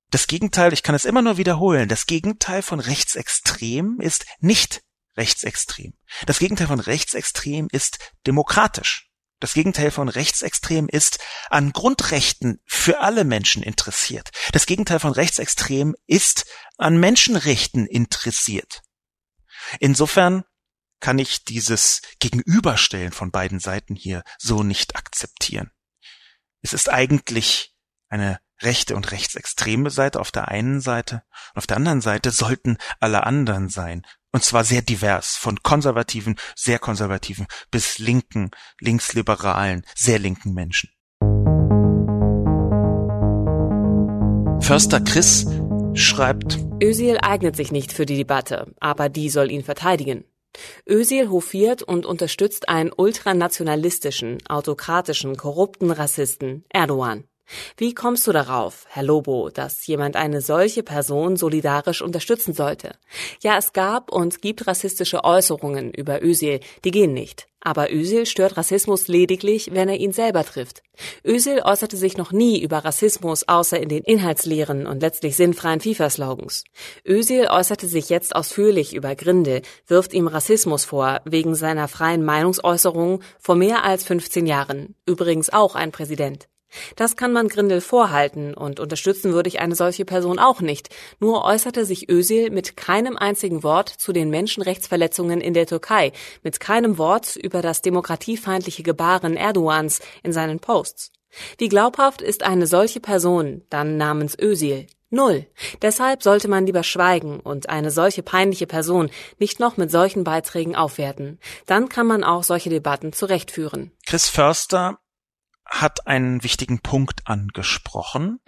Das Gegenteil, ich kann es immer nur wiederholen, das Gegenteil von rechtsextrem ist nicht rechtsextrem. Das Gegenteil von rechtsextrem ist demokratisch. Das Gegenteil von rechtsextrem ist an Grundrechten für alle Menschen interessiert. Das Gegenteil von rechtsextrem ist an Menschenrechten interessiert. Insofern kann ich dieses Gegenüberstellen von beiden Seiten hier so nicht akzeptieren. Es ist eigentlich eine rechte und rechtsextreme Seite auf der einen Seite und auf der anderen Seite sollten alle anderen sein. Und zwar sehr divers, von konservativen, sehr konservativen bis linken, linksliberalen, sehr linken Menschen. Förster Chris schreibt, Özil eignet sich nicht für die Debatte, aber die soll ihn verteidigen. Özil hofiert und unterstützt einen ultranationalistischen, autokratischen, korrupten Rassisten, Erdogan. Wie kommst du darauf, Herr Lobo, dass jemand eine solche Person solidarisch unterstützen sollte? Ja, es gab und gibt rassistische Äußerungen über Özil, die gehen nicht. Aber Özil stört Rassismus lediglich, wenn er ihn selber trifft. Özil äußerte sich noch nie über Rassismus außer in den inhaltsleeren und letztlich sinnfreien FIFA-Slogans. Özil äußerte sich jetzt ausführlich über Grindel, wirft ihm Rassismus vor, wegen seiner freien Meinungsäußerung vor mehr als 15 Jahren. Übrigens auch ein Präsident. Das kann man Grindel vorhalten und unterstützen würde ich eine solche Person auch nicht. Nur äußerte sich Özil mit keinem einzigen Wort zu den Menschenrechtsverletzungen in der Türkei, mit keinem Wort über das demokratiefeindliche Gebaren Erdogans in seinen Posts. Wie glaubhaft ist eine solche Person dann namens Özil? Null. Deshalb sollte man lieber schweigen und eine solche peinliche Person nicht noch mit solchen Beiträgen aufwerten. Dann kann man auch solche Debatten zurechtführen. Chris Förster hat einen wichtigen Punkt angesprochen,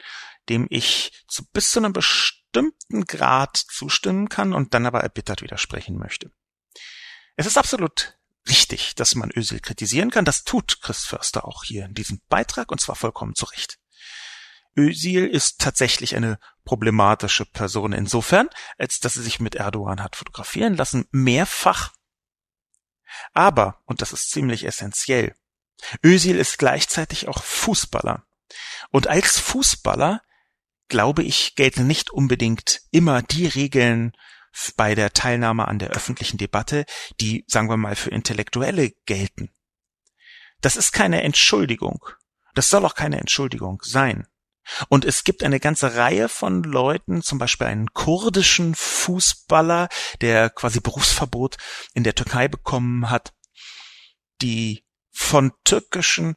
dem ich zu, bis zu einem bestimmten Grad zustimmen kann und dann aber erbittert widersprechen möchte. Es ist absolut richtig, dass man Ösel kritisieren kann. Das tut Chris Förster auch hier in diesem Beitrag und zwar vollkommen zu Recht. Özil ist tatsächlich eine problematische Person insofern, als dass sie sich mit Erdogan hat fotografieren lassen, mehrfach. Aber, und das ist ziemlich essentiell, Özil ist gleichzeitig auch Fußballer. Und als Fußballer, glaube ich, gelten nicht unbedingt immer die Regeln bei der Teilnahme an der öffentlichen Debatte, die, sagen wir mal, für Intellektuelle gelten. Das ist keine Entschuldigung. Das soll auch keine Entschuldigung sein. Und es gibt eine ganze Reihe von Leuten, zum Beispiel einen kurdischen Fußballer, der quasi Berufsverbot in der Türkei bekommen hat, die von türkischen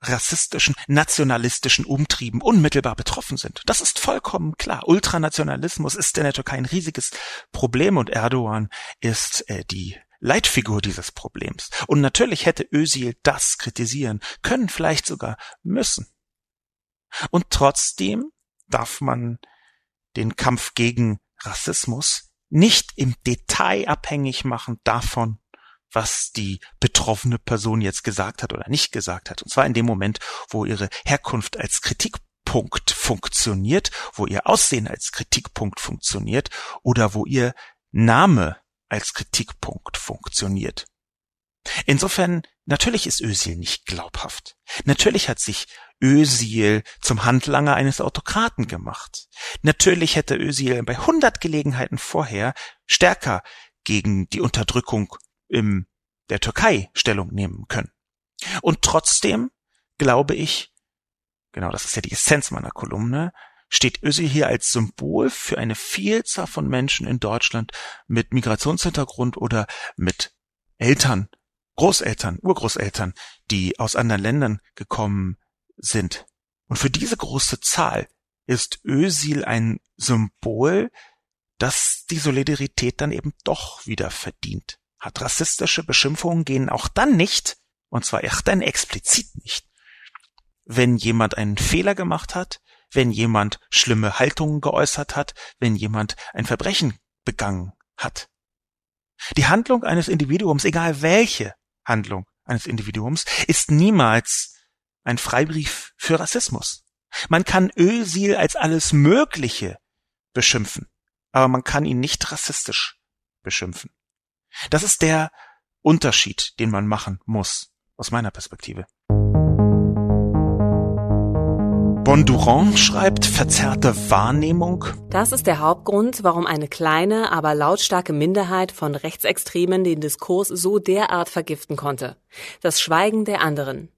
rassistischen, nationalistischen Umtrieben unmittelbar betroffen sind. Das ist vollkommen klar. Ultranationalismus ist in der Türkei ein riesiges Problem und Erdogan ist äh, die Leitfigur dieses Problems. Und natürlich hätte Özil das kritisieren können, vielleicht sogar müssen. Und trotzdem darf man den Kampf gegen Rassismus nicht im Detail abhängig machen davon, was die betroffene Person jetzt gesagt hat oder nicht gesagt hat. Und zwar in dem Moment, wo ihre Herkunft als Kritikpunkt funktioniert, wo ihr Aussehen als Kritikpunkt funktioniert oder wo ihr Name als Kritikpunkt funktioniert. Insofern Natürlich ist Özil nicht glaubhaft. Natürlich hat sich Özil zum Handlanger eines Autokraten gemacht. Natürlich hätte Özil bei hundert Gelegenheiten vorher stärker gegen die Unterdrückung im der Türkei Stellung nehmen können. Und trotzdem glaube ich, genau das ist ja die Essenz meiner Kolumne, steht Özil hier als Symbol für eine Vielzahl von Menschen in Deutschland mit Migrationshintergrund oder mit Eltern, Großeltern, Urgroßeltern, die aus anderen Ländern gekommen sind. Und für diese große Zahl ist Özil ein Symbol, das die Solidarität dann eben doch wieder verdient hat. Rassistische Beschimpfungen gehen auch dann nicht, und zwar echt dann explizit nicht, wenn jemand einen Fehler gemacht hat, wenn jemand schlimme Haltungen geäußert hat, wenn jemand ein Verbrechen begangen hat. Die Handlung eines Individuums, egal welche Handlung eines Individuums, ist niemals ein Freibrief für Rassismus. Man kann Ölsil als alles Mögliche beschimpfen, aber man kann ihn nicht rassistisch beschimpfen. Das ist der Unterschied, den man machen muss, aus meiner Perspektive. Bondurant schreibt verzerrte Wahrnehmung. Das ist der Hauptgrund, warum eine kleine, aber lautstarke Minderheit von Rechtsextremen den Diskurs so derart vergiften konnte. Das Schweigen der anderen.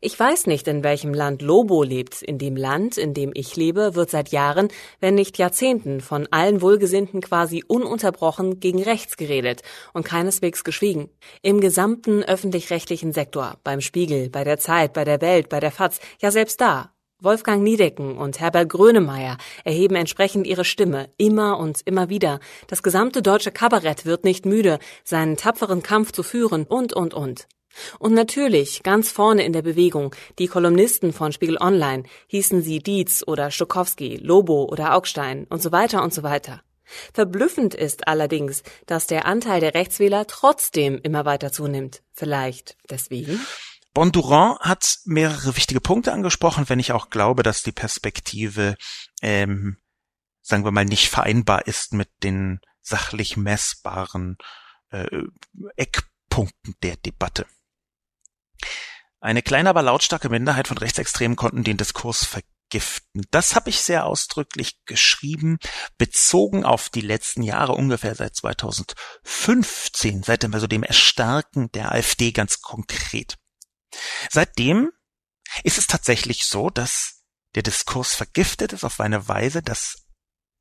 Ich weiß nicht, in welchem Land Lobo lebt. In dem Land, in dem ich lebe, wird seit Jahren, wenn nicht Jahrzehnten, von allen Wohlgesinnten quasi ununterbrochen gegen rechts geredet und keineswegs geschwiegen. Im gesamten öffentlich-rechtlichen Sektor, beim Spiegel, bei der Zeit, bei der Welt, bei der FAZ, ja selbst da, Wolfgang Niedecken und Herbert Grönemeyer erheben entsprechend ihre Stimme immer und immer wieder. Das gesamte deutsche Kabarett wird nicht müde, seinen tapferen Kampf zu führen und, und, und. Und natürlich, ganz vorne in der Bewegung, die Kolumnisten von Spiegel Online, hießen sie Dietz oder Stokowski, Lobo oder Augstein und so weiter und so weiter. Verblüffend ist allerdings, dass der Anteil der Rechtswähler trotzdem immer weiter zunimmt. Vielleicht deswegen? Bondurant hat mehrere wichtige Punkte angesprochen, wenn ich auch glaube, dass die Perspektive, ähm, sagen wir mal, nicht vereinbar ist mit den sachlich messbaren äh, Eckpunkten der Debatte. Eine kleine, aber lautstarke Minderheit von Rechtsextremen konnten den Diskurs vergiften. Das habe ich sehr ausdrücklich geschrieben, bezogen auf die letzten Jahre, ungefähr seit 2015, seit dem, also dem Erstarken der AfD ganz konkret. Seitdem ist es tatsächlich so, dass der Diskurs vergiftet ist auf eine Weise, dass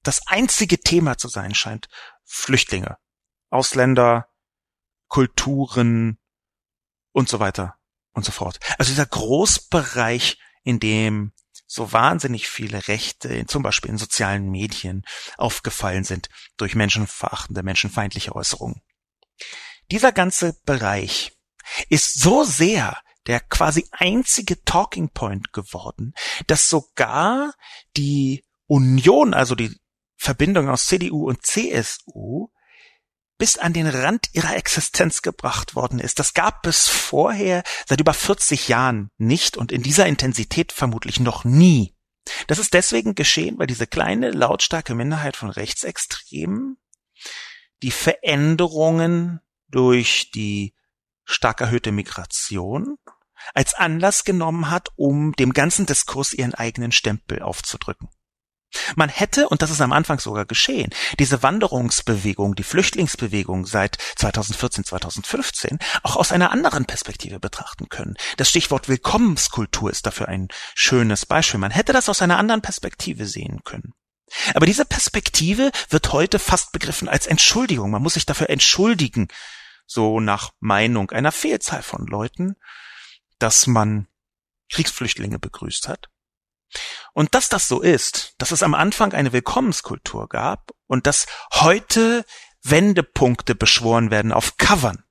das einzige Thema zu sein scheint Flüchtlinge, Ausländer, Kulturen und so weiter und so fort. Also dieser Großbereich, in dem so wahnsinnig viele Rechte, zum Beispiel in sozialen Medien, aufgefallen sind durch menschenverachtende, menschenfeindliche Äußerungen. Dieser ganze Bereich ist so sehr der quasi einzige Talking Point geworden, dass sogar die Union, also die Verbindung aus CDU und CSU, bis an den Rand ihrer Existenz gebracht worden ist. Das gab es vorher seit über 40 Jahren nicht und in dieser Intensität vermutlich noch nie. Das ist deswegen geschehen, weil diese kleine, lautstarke Minderheit von Rechtsextremen die Veränderungen durch die stark erhöhte Migration als Anlass genommen hat, um dem ganzen Diskurs ihren eigenen Stempel aufzudrücken. Man hätte, und das ist am Anfang sogar geschehen, diese Wanderungsbewegung, die Flüchtlingsbewegung seit 2014, 2015 auch aus einer anderen Perspektive betrachten können. Das Stichwort Willkommenskultur ist dafür ein schönes Beispiel. Man hätte das aus einer anderen Perspektive sehen können. Aber diese Perspektive wird heute fast begriffen als Entschuldigung. Man muss sich dafür entschuldigen, so nach Meinung einer Vielzahl von Leuten, dass man Kriegsflüchtlinge begrüßt hat und dass das so ist, dass es am Anfang eine Willkommenskultur gab und dass heute Wendepunkte beschworen werden auf Covern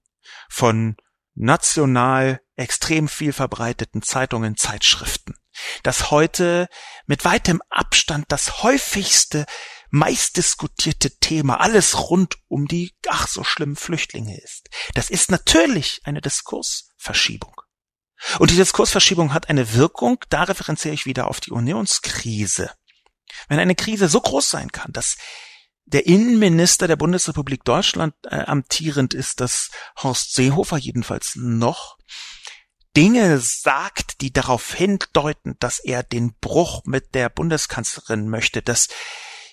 von national extrem viel verbreiteten Zeitungen, Zeitschriften, dass heute mit weitem Abstand das häufigste, meistdiskutierte Thema alles rund um die ach so schlimmen Flüchtlinge ist. Das ist natürlich eine Diskursverschiebung. Und die Diskursverschiebung hat eine Wirkung, da referenziere ich wieder auf die Unionskrise. Wenn eine Krise so groß sein kann, dass der Innenminister der Bundesrepublik Deutschland äh, amtierend ist, dass Horst Seehofer jedenfalls noch, Dinge sagt, die darauf hindeuten, dass er den Bruch mit der Bundeskanzlerin möchte, dass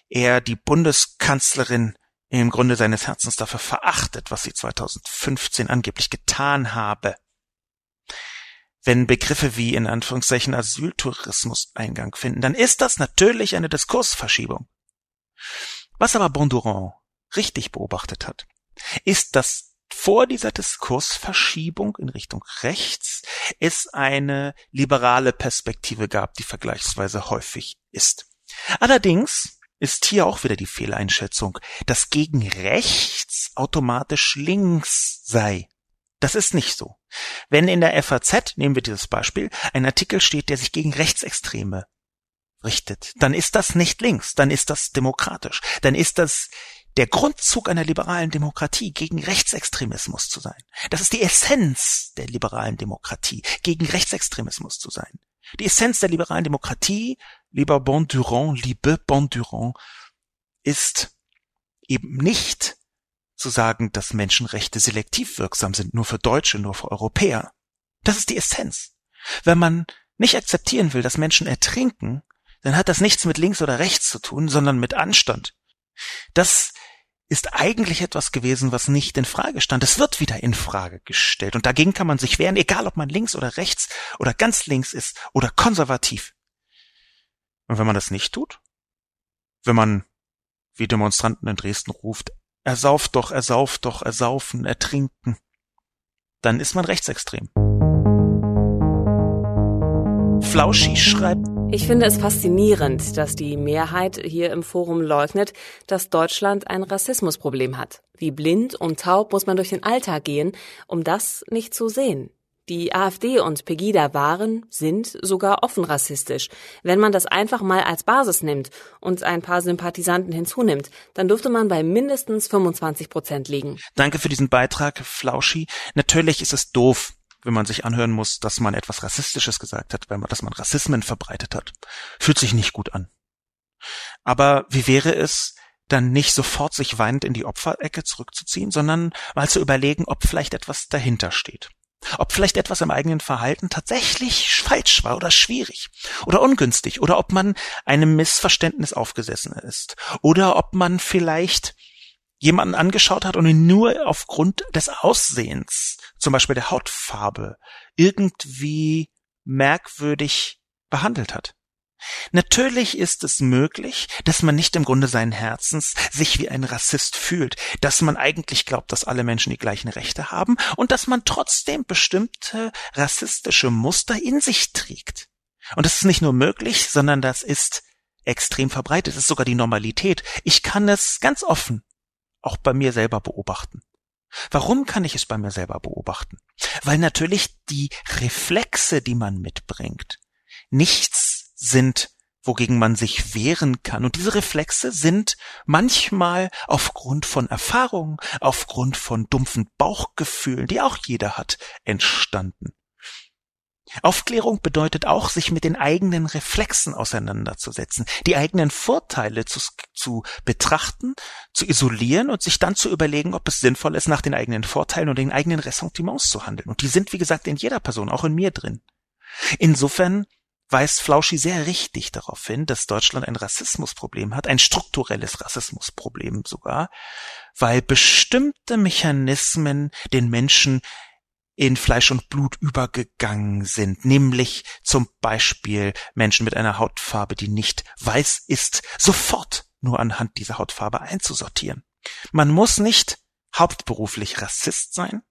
er die Bundeskanzlerin im Grunde seines Herzens dafür verachtet, was sie 2015 angeblich getan habe. Wenn Begriffe wie in Anführungszeichen Asyltourismus Eingang finden, dann ist das natürlich eine Diskursverschiebung. Was aber Bondurant richtig beobachtet hat, ist, dass vor dieser Diskursverschiebung in Richtung rechts es eine liberale Perspektive gab, die vergleichsweise häufig ist. Allerdings ist hier auch wieder die Fehleinschätzung, dass gegen rechts automatisch links sei. Das ist nicht so. Wenn in der FAZ, nehmen wir dieses Beispiel, ein Artikel steht, der sich gegen Rechtsextreme richtet, dann ist das nicht links, dann ist das demokratisch, dann ist das der Grundzug einer liberalen Demokratie, gegen Rechtsextremismus zu sein. Das ist die Essenz der liberalen Demokratie, gegen Rechtsextremismus zu sein. Die Essenz der liberalen Demokratie, lieber Bondurant, liebe Bondurant, ist eben nicht zu sagen, dass Menschenrechte selektiv wirksam sind, nur für Deutsche, nur für Europäer. Das ist die Essenz. Wenn man nicht akzeptieren will, dass Menschen ertrinken, dann hat das nichts mit links oder rechts zu tun, sondern mit Anstand. Das ist eigentlich etwas gewesen, was nicht in Frage stand. Es wird wieder in Frage gestellt. Und dagegen kann man sich wehren, egal ob man links oder rechts oder ganz links ist oder konservativ. Und wenn man das nicht tut, wenn man wie Demonstranten in Dresden ruft, ersauft doch, ersauft doch, ersaufen, ertrinken, dann ist man rechtsextrem. Flauschi schreibt, ich finde es faszinierend, dass die Mehrheit hier im Forum leugnet, dass Deutschland ein Rassismusproblem hat. Wie blind und taub muss man durch den Alltag gehen, um das nicht zu sehen. Die AfD und Pegida waren, sind sogar offen rassistisch. Wenn man das einfach mal als Basis nimmt und ein paar Sympathisanten hinzunimmt, dann dürfte man bei mindestens 25 Prozent liegen. Danke für diesen Beitrag, Flauschi. Natürlich ist es doof, wenn man sich anhören muss, dass man etwas Rassistisches gesagt hat, wenn man, dass man Rassismen verbreitet hat. Fühlt sich nicht gut an. Aber wie wäre es, dann nicht sofort sich weinend in die Opferecke zurückzuziehen, sondern mal zu überlegen, ob vielleicht etwas dahinter steht. Ob vielleicht etwas im eigenen Verhalten tatsächlich falsch war oder schwierig oder ungünstig oder ob man einem Missverständnis aufgesessen ist oder ob man vielleicht jemanden angeschaut hat und ihn nur aufgrund des Aussehens, zum Beispiel der Hautfarbe, irgendwie merkwürdig behandelt hat. Natürlich ist es möglich, dass man nicht im Grunde seinen Herzens sich wie ein Rassist fühlt, dass man eigentlich glaubt, dass alle Menschen die gleichen Rechte haben und dass man trotzdem bestimmte rassistische Muster in sich trägt. Und das ist nicht nur möglich, sondern das ist extrem verbreitet, das ist sogar die Normalität. Ich kann es ganz offen auch bei mir selber beobachten. Warum kann ich es bei mir selber beobachten? Weil natürlich die Reflexe, die man mitbringt, nichts sind, wogegen man sich wehren kann. Und diese Reflexe sind manchmal aufgrund von Erfahrungen, aufgrund von dumpfen Bauchgefühlen, die auch jeder hat, entstanden. Aufklärung bedeutet auch, sich mit den eigenen Reflexen auseinanderzusetzen, die eigenen Vorteile zu, zu, betrachten, zu isolieren und sich dann zu überlegen, ob es sinnvoll ist, nach den eigenen Vorteilen und den eigenen Ressentiments zu handeln. Und die sind, wie gesagt, in jeder Person, auch in mir drin. Insofern weist Flauschi sehr richtig darauf hin, dass Deutschland ein Rassismusproblem hat, ein strukturelles Rassismusproblem sogar, weil bestimmte Mechanismen den Menschen in Fleisch und Blut übergegangen sind, nämlich zum Beispiel Menschen mit einer Hautfarbe, die nicht weiß ist, sofort nur anhand dieser Hautfarbe einzusortieren. Man muss nicht hauptberuflich Rassist sein,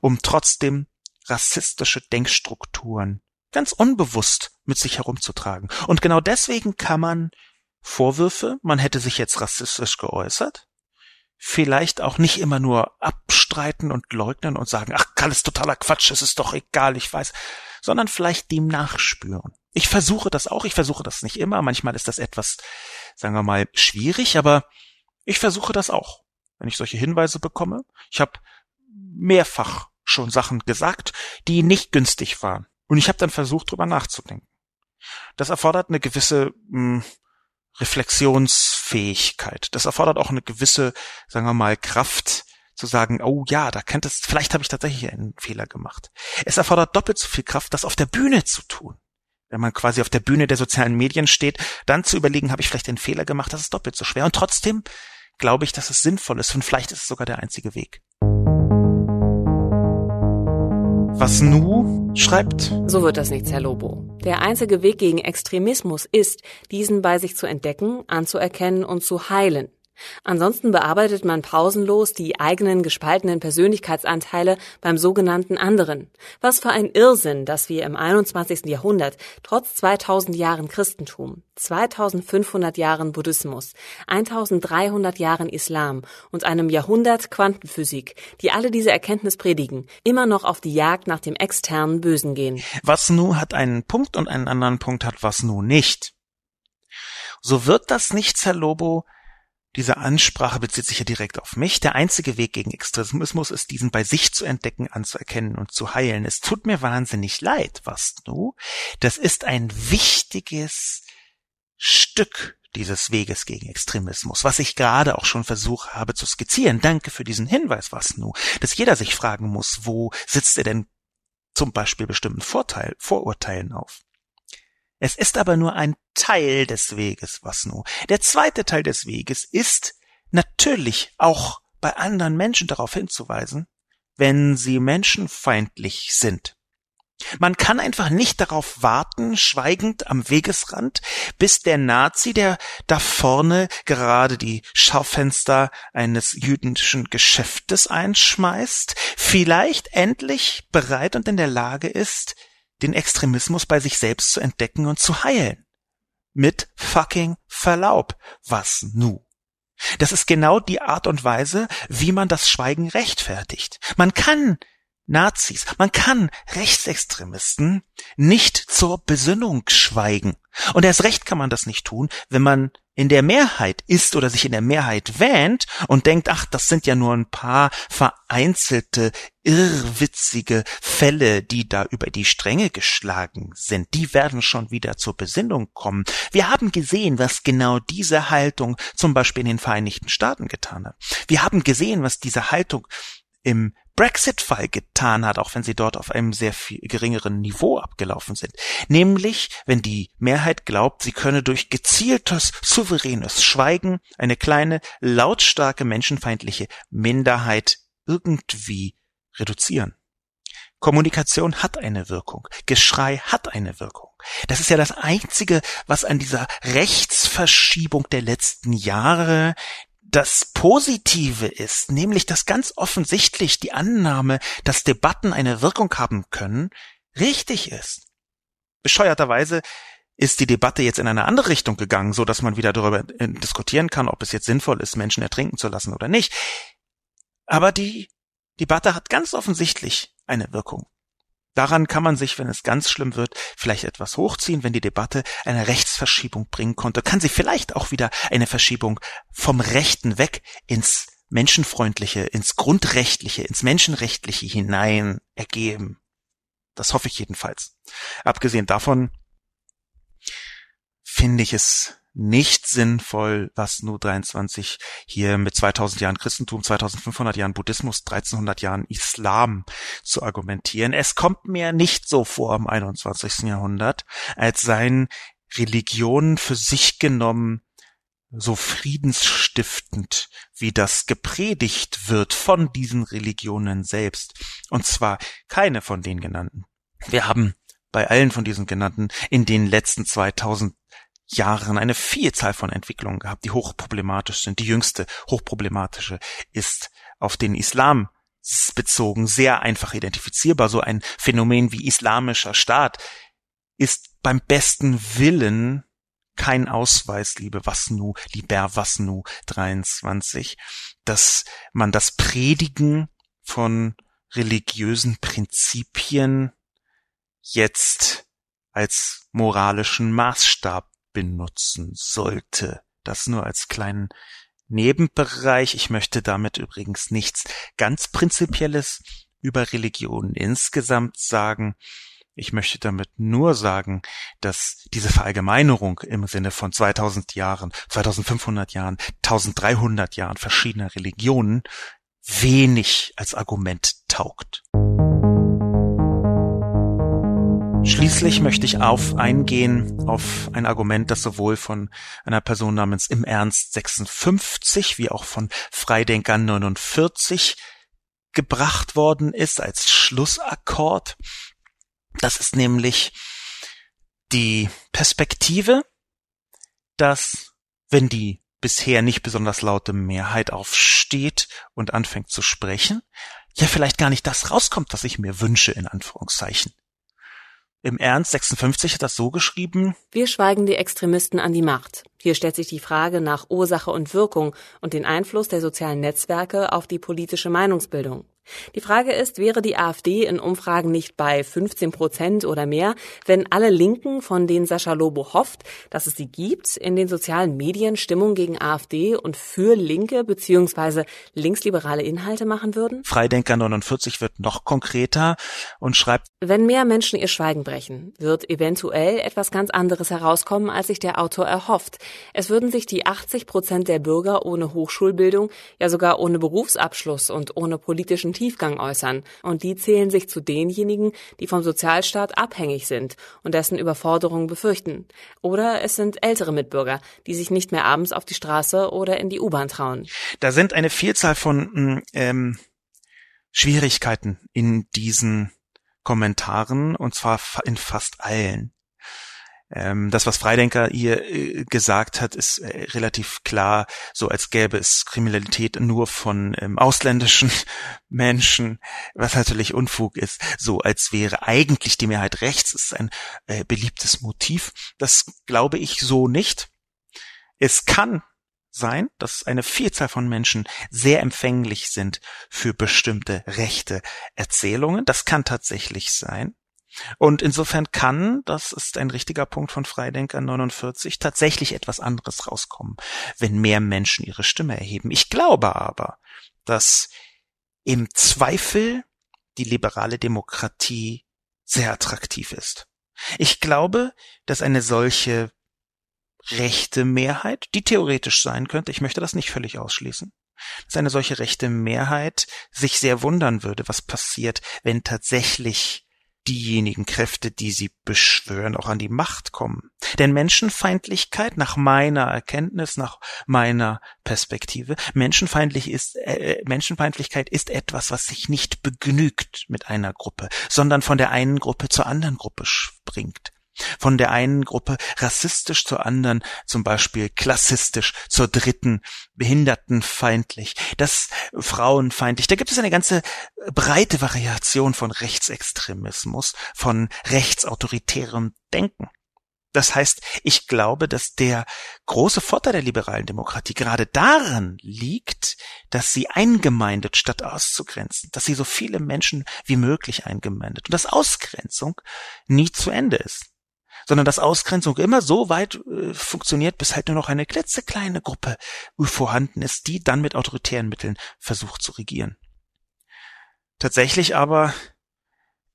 um trotzdem rassistische Denkstrukturen ganz unbewusst mit sich herumzutragen. Und genau deswegen kann man Vorwürfe, man hätte sich jetzt rassistisch geäußert, vielleicht auch nicht immer nur abstreiten und leugnen und sagen, ach, alles totaler Quatsch, es ist doch egal, ich weiß, sondern vielleicht dem nachspüren. Ich versuche das auch, ich versuche das nicht immer, manchmal ist das etwas, sagen wir mal, schwierig, aber ich versuche das auch, wenn ich solche Hinweise bekomme. Ich habe mehrfach schon Sachen gesagt, die nicht günstig waren. Und ich habe dann versucht, drüber nachzudenken. Das erfordert eine gewisse mh, hm, Reflexionsfähigkeit. Das erfordert auch eine gewisse, sagen wir mal, Kraft zu sagen, oh ja, da könnte es, vielleicht habe ich tatsächlich einen Fehler gemacht. Es erfordert doppelt so viel Kraft, das auf der Bühne zu tun. Wenn man quasi auf der Bühne der sozialen Medien steht, dann zu überlegen, habe ich vielleicht einen Fehler gemacht, das ist doppelt so schwer. Und trotzdem glaube ich, dass es sinnvoll ist und vielleicht ist es sogar der einzige Weg. Was Nu schreibt? So wird das nichts, Herr Lobo. Der einzige Weg gegen Extremismus ist, diesen bei sich zu entdecken, anzuerkennen und zu heilen. Ansonsten bearbeitet man pausenlos die eigenen gespaltenen Persönlichkeitsanteile beim sogenannten anderen. Was für ein Irrsinn, dass wir im 21. Jahrhundert trotz 2000 Jahren Christentum, 2500 Jahren Buddhismus, 1300 Jahren Islam und einem Jahrhundert Quantenphysik, die alle diese Erkenntnis predigen, immer noch auf die Jagd nach dem externen Bösen gehen. Was nu hat einen Punkt und einen anderen Punkt hat was nu nicht. So wird das nichts, Herr Lobo, diese Ansprache bezieht sich ja direkt auf mich. Der einzige Weg gegen Extremismus ist, diesen bei sich zu entdecken, anzuerkennen und zu heilen. Es tut mir wahnsinnig leid, was du. Das ist ein wichtiges Stück dieses Weges gegen Extremismus, was ich gerade auch schon versucht habe zu skizzieren. Danke für diesen Hinweis, was nu, dass jeder sich fragen muss, wo sitzt er denn zum Beispiel bestimmten Vorteil, Vorurteilen auf. Es ist aber nur ein Teil des Weges, was nur. Der zweite Teil des Weges ist natürlich auch bei anderen Menschen darauf hinzuweisen, wenn sie menschenfeindlich sind. Man kann einfach nicht darauf warten, schweigend am Wegesrand, bis der Nazi, der da vorne gerade die Schaufenster eines jüdischen Geschäftes einschmeißt, vielleicht endlich bereit und in der Lage ist, den Extremismus bei sich selbst zu entdecken und zu heilen. Mit fucking Verlaub. Was nu? Das ist genau die Art und Weise, wie man das Schweigen rechtfertigt. Man kann Nazis, man kann Rechtsextremisten nicht zur Besinnung schweigen. Und erst recht kann man das nicht tun, wenn man in der Mehrheit ist oder sich in der Mehrheit wähnt und denkt, ach, das sind ja nur ein paar vereinzelte, irrwitzige Fälle, die da über die Stränge geschlagen sind. Die werden schon wieder zur Besinnung kommen. Wir haben gesehen, was genau diese Haltung zum Beispiel in den Vereinigten Staaten getan hat. Wir haben gesehen, was diese Haltung im Brexit-Fall getan hat, auch wenn sie dort auf einem sehr viel geringeren Niveau abgelaufen sind. Nämlich, wenn die Mehrheit glaubt, sie könne durch gezieltes, souveränes Schweigen eine kleine, lautstarke, menschenfeindliche Minderheit irgendwie reduzieren. Kommunikation hat eine Wirkung. Geschrei hat eine Wirkung. Das ist ja das Einzige, was an dieser Rechtsverschiebung der letzten Jahre das Positive ist, nämlich dass ganz offensichtlich die Annahme, dass Debatten eine Wirkung haben können, richtig ist. Bescheuerterweise ist die Debatte jetzt in eine andere Richtung gegangen, so dass man wieder darüber äh, diskutieren kann, ob es jetzt sinnvoll ist, Menschen ertrinken zu lassen oder nicht. Aber die Debatte hat ganz offensichtlich eine Wirkung. Daran kann man sich, wenn es ganz schlimm wird, vielleicht etwas hochziehen, wenn die Debatte eine Rechtsverschiebung bringen konnte, kann sie vielleicht auch wieder eine Verschiebung vom Rechten weg ins Menschenfreundliche, ins Grundrechtliche, ins Menschenrechtliche hinein ergeben. Das hoffe ich jedenfalls. Abgesehen davon finde ich es nicht sinnvoll, was nur 23 hier mit 2000 Jahren Christentum, 2500 Jahren Buddhismus, 1300 Jahren Islam zu argumentieren. Es kommt mir nicht so vor im 21. Jahrhundert, als seien Religionen für sich genommen so friedensstiftend, wie das gepredigt wird von diesen Religionen selbst. Und zwar keine von den genannten. Wir haben bei allen von diesen genannten in den letzten 2000 Jahren eine Vielzahl von Entwicklungen gehabt, die hochproblematisch sind. Die jüngste hochproblematische ist auf den Islam bezogen sehr einfach identifizierbar. So ein Phänomen wie islamischer Staat ist beim besten Willen kein Ausweis, liebe Wasnu, lieber Wasnu 23, dass man das Predigen von religiösen Prinzipien jetzt als moralischen Maßstab benutzen sollte. Das nur als kleinen Nebenbereich. Ich möchte damit übrigens nichts ganz Prinzipielles über Religionen insgesamt sagen. Ich möchte damit nur sagen, dass diese Verallgemeinerung im Sinne von 2000 Jahren, 2500 Jahren, 1300 Jahren verschiedener Religionen wenig als Argument taugt. Schließlich möchte ich auf eingehen auf ein Argument, das sowohl von einer Person namens Im Ernst 56 wie auch von Freidenker 49 gebracht worden ist als Schlussakkord. Das ist nämlich die Perspektive, dass wenn die bisher nicht besonders laute Mehrheit aufsteht und anfängt zu sprechen, ja vielleicht gar nicht das rauskommt, was ich mir wünsche, in Anführungszeichen. Im Ernst 56 hat das so geschrieben. Wir schweigen die Extremisten an die Macht. Hier stellt sich die Frage nach Ursache und Wirkung und den Einfluss der sozialen Netzwerke auf die politische Meinungsbildung. Die Frage ist, wäre die AfD in Umfragen nicht bei 15 Prozent oder mehr, wenn alle Linken, von denen Sascha Lobo hofft, dass es sie gibt, in den sozialen Medien Stimmung gegen AfD und für linke bzw. linksliberale Inhalte machen würden? Freidenker 49 wird noch konkreter und schreibt, wenn mehr Menschen ihr Schweigen brechen, wird eventuell etwas ganz anderes herauskommen, als sich der Autor erhofft. Es würden sich die 80 Prozent der Bürger ohne Hochschulbildung, ja sogar ohne Berufsabschluss und ohne politischen Tiefgang äußern, und die zählen sich zu denjenigen, die vom Sozialstaat abhängig sind und dessen Überforderungen befürchten. Oder es sind ältere Mitbürger, die sich nicht mehr abends auf die Straße oder in die U-Bahn trauen. Da sind eine Vielzahl von mm, ähm, Schwierigkeiten in diesen Kommentaren, und zwar in fast allen. Ähm, das, was Freidenker hier äh, gesagt hat, ist äh, relativ klar, so als gäbe es Kriminalität nur von ähm, ausländischen Menschen, was natürlich Unfug ist, so als wäre eigentlich die Mehrheit rechts, ist ein äh, beliebtes Motiv. Das glaube ich so nicht. Es kann sein, dass eine Vielzahl von Menschen sehr empfänglich sind für bestimmte rechte Erzählungen. Das kann tatsächlich sein. Und insofern kann, das ist ein richtiger Punkt von Freidenker 49, tatsächlich etwas anderes rauskommen, wenn mehr Menschen ihre Stimme erheben. Ich glaube aber, dass im Zweifel die liberale Demokratie sehr attraktiv ist. Ich glaube, dass eine solche rechte Mehrheit, die theoretisch sein könnte, ich möchte das nicht völlig ausschließen, dass eine solche rechte Mehrheit sich sehr wundern würde, was passiert, wenn tatsächlich diejenigen Kräfte, die sie beschwören, auch an die Macht kommen. Denn Menschenfeindlichkeit, nach meiner Erkenntnis, nach meiner Perspektive, Menschenfeindlich ist, äh, Menschenfeindlichkeit ist etwas, was sich nicht begnügt mit einer Gruppe, sondern von der einen Gruppe zur anderen Gruppe springt. Von der einen Gruppe rassistisch zur anderen, zum Beispiel klassistisch zur dritten, behindertenfeindlich, das frauenfeindlich. Da gibt es eine ganze breite Variation von Rechtsextremismus, von rechtsautoritärem Denken. Das heißt, ich glaube, dass der große Vorteil der liberalen Demokratie gerade darin liegt, dass sie eingemeindet statt auszugrenzen, dass sie so viele Menschen wie möglich eingemeindet und dass Ausgrenzung nie zu Ende ist sondern dass Ausgrenzung immer so weit äh, funktioniert, bis halt nur noch eine klitzekleine Gruppe vorhanden ist, die dann mit autoritären Mitteln versucht zu regieren. Tatsächlich aber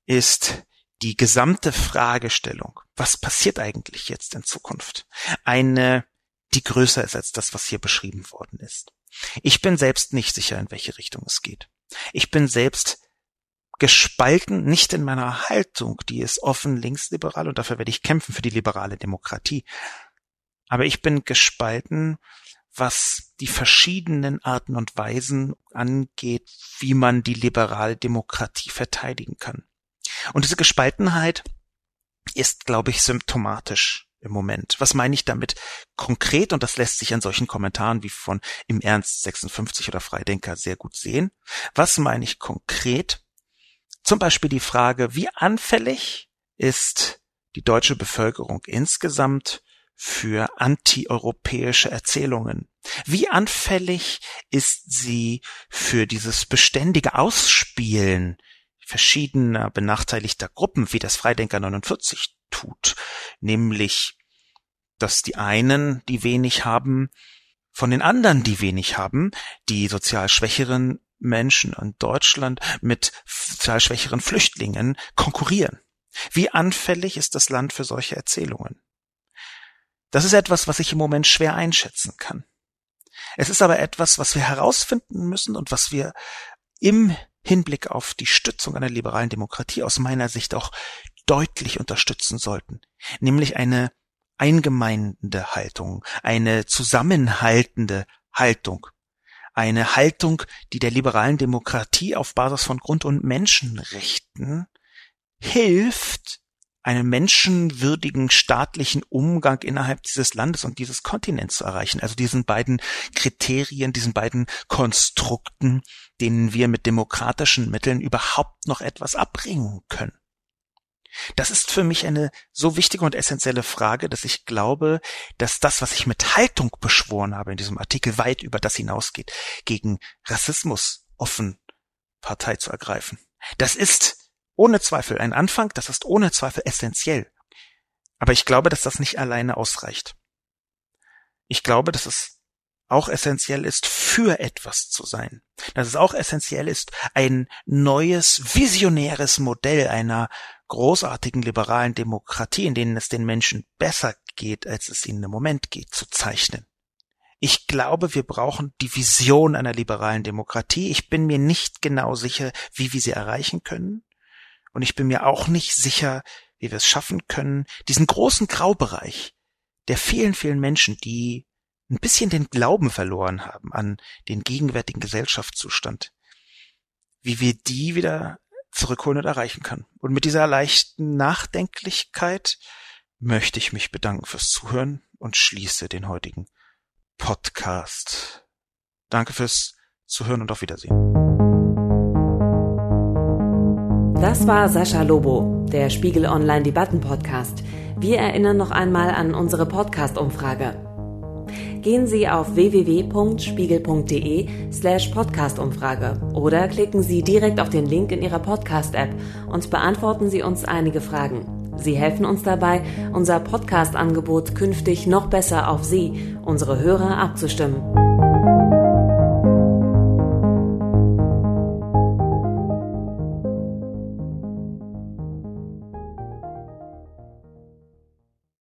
ist die gesamte Fragestellung, was passiert eigentlich jetzt in Zukunft, eine, die größer ist als das, was hier beschrieben worden ist. Ich bin selbst nicht sicher, in welche Richtung es geht. Ich bin selbst gespalten, nicht in meiner Haltung, die ist offen linksliberal und dafür werde ich kämpfen für die liberale Demokratie. Aber ich bin gespalten, was die verschiedenen Arten und Weisen angeht, wie man die liberale Demokratie verteidigen kann. Und diese Gespaltenheit ist, glaube ich, symptomatisch im Moment. Was meine ich damit konkret? Und das lässt sich an solchen Kommentaren wie von im Ernst 56 oder Freidenker sehr gut sehen. Was meine ich konkret? Zum Beispiel die Frage, wie anfällig ist die deutsche Bevölkerung insgesamt für antieuropäische Erzählungen? Wie anfällig ist sie für dieses beständige Ausspielen verschiedener benachteiligter Gruppen, wie das Freidenker 49 tut, nämlich, dass die einen, die wenig haben, von den anderen, die wenig haben, die sozial Schwächeren Menschen in Deutschland mit sozialschwächeren Flüchtlingen konkurrieren. Wie anfällig ist das Land für solche Erzählungen? Das ist etwas, was ich im Moment schwer einschätzen kann. Es ist aber etwas, was wir herausfinden müssen und was wir im Hinblick auf die Stützung einer liberalen Demokratie aus meiner Sicht auch deutlich unterstützen sollten, nämlich eine eingemeindende Haltung, eine zusammenhaltende Haltung, eine Haltung, die der liberalen Demokratie auf Basis von Grund- und Menschenrechten hilft, einen menschenwürdigen staatlichen Umgang innerhalb dieses Landes und dieses Kontinents zu erreichen. Also diesen beiden Kriterien, diesen beiden Konstrukten, denen wir mit demokratischen Mitteln überhaupt noch etwas abbringen können. Das ist für mich eine so wichtige und essentielle Frage, dass ich glaube, dass das, was ich mit Haltung beschworen habe in diesem Artikel, weit über das hinausgeht, gegen Rassismus offen Partei zu ergreifen. Das ist ohne Zweifel ein Anfang, das ist ohne Zweifel essentiell. Aber ich glaube, dass das nicht alleine ausreicht. Ich glaube, dass es auch essentiell ist, für etwas zu sein. Dass es auch essentiell ist, ein neues, visionäres Modell einer großartigen liberalen Demokratie, in denen es den Menschen besser geht, als es ihnen im Moment geht, zu zeichnen. Ich glaube, wir brauchen die Vision einer liberalen Demokratie. Ich bin mir nicht genau sicher, wie wir sie erreichen können. Und ich bin mir auch nicht sicher, wie wir es schaffen können, diesen großen Graubereich der vielen, vielen Menschen, die ein bisschen den Glauben verloren haben an den gegenwärtigen Gesellschaftszustand, wie wir die wieder zurückholen und erreichen können. Und mit dieser leichten Nachdenklichkeit möchte ich mich bedanken fürs Zuhören und schließe den heutigen Podcast. Danke fürs Zuhören und auf Wiedersehen. Das war Sascha Lobo, der Spiegel Online Debatten Podcast. Wir erinnern noch einmal an unsere Podcast-Umfrage. Gehen Sie auf www.spiegel.de slash Podcast-Umfrage oder klicken Sie direkt auf den Link in Ihrer Podcast-App und beantworten Sie uns einige Fragen. Sie helfen uns dabei, unser Podcast-Angebot künftig noch besser auf Sie, unsere Hörer, abzustimmen.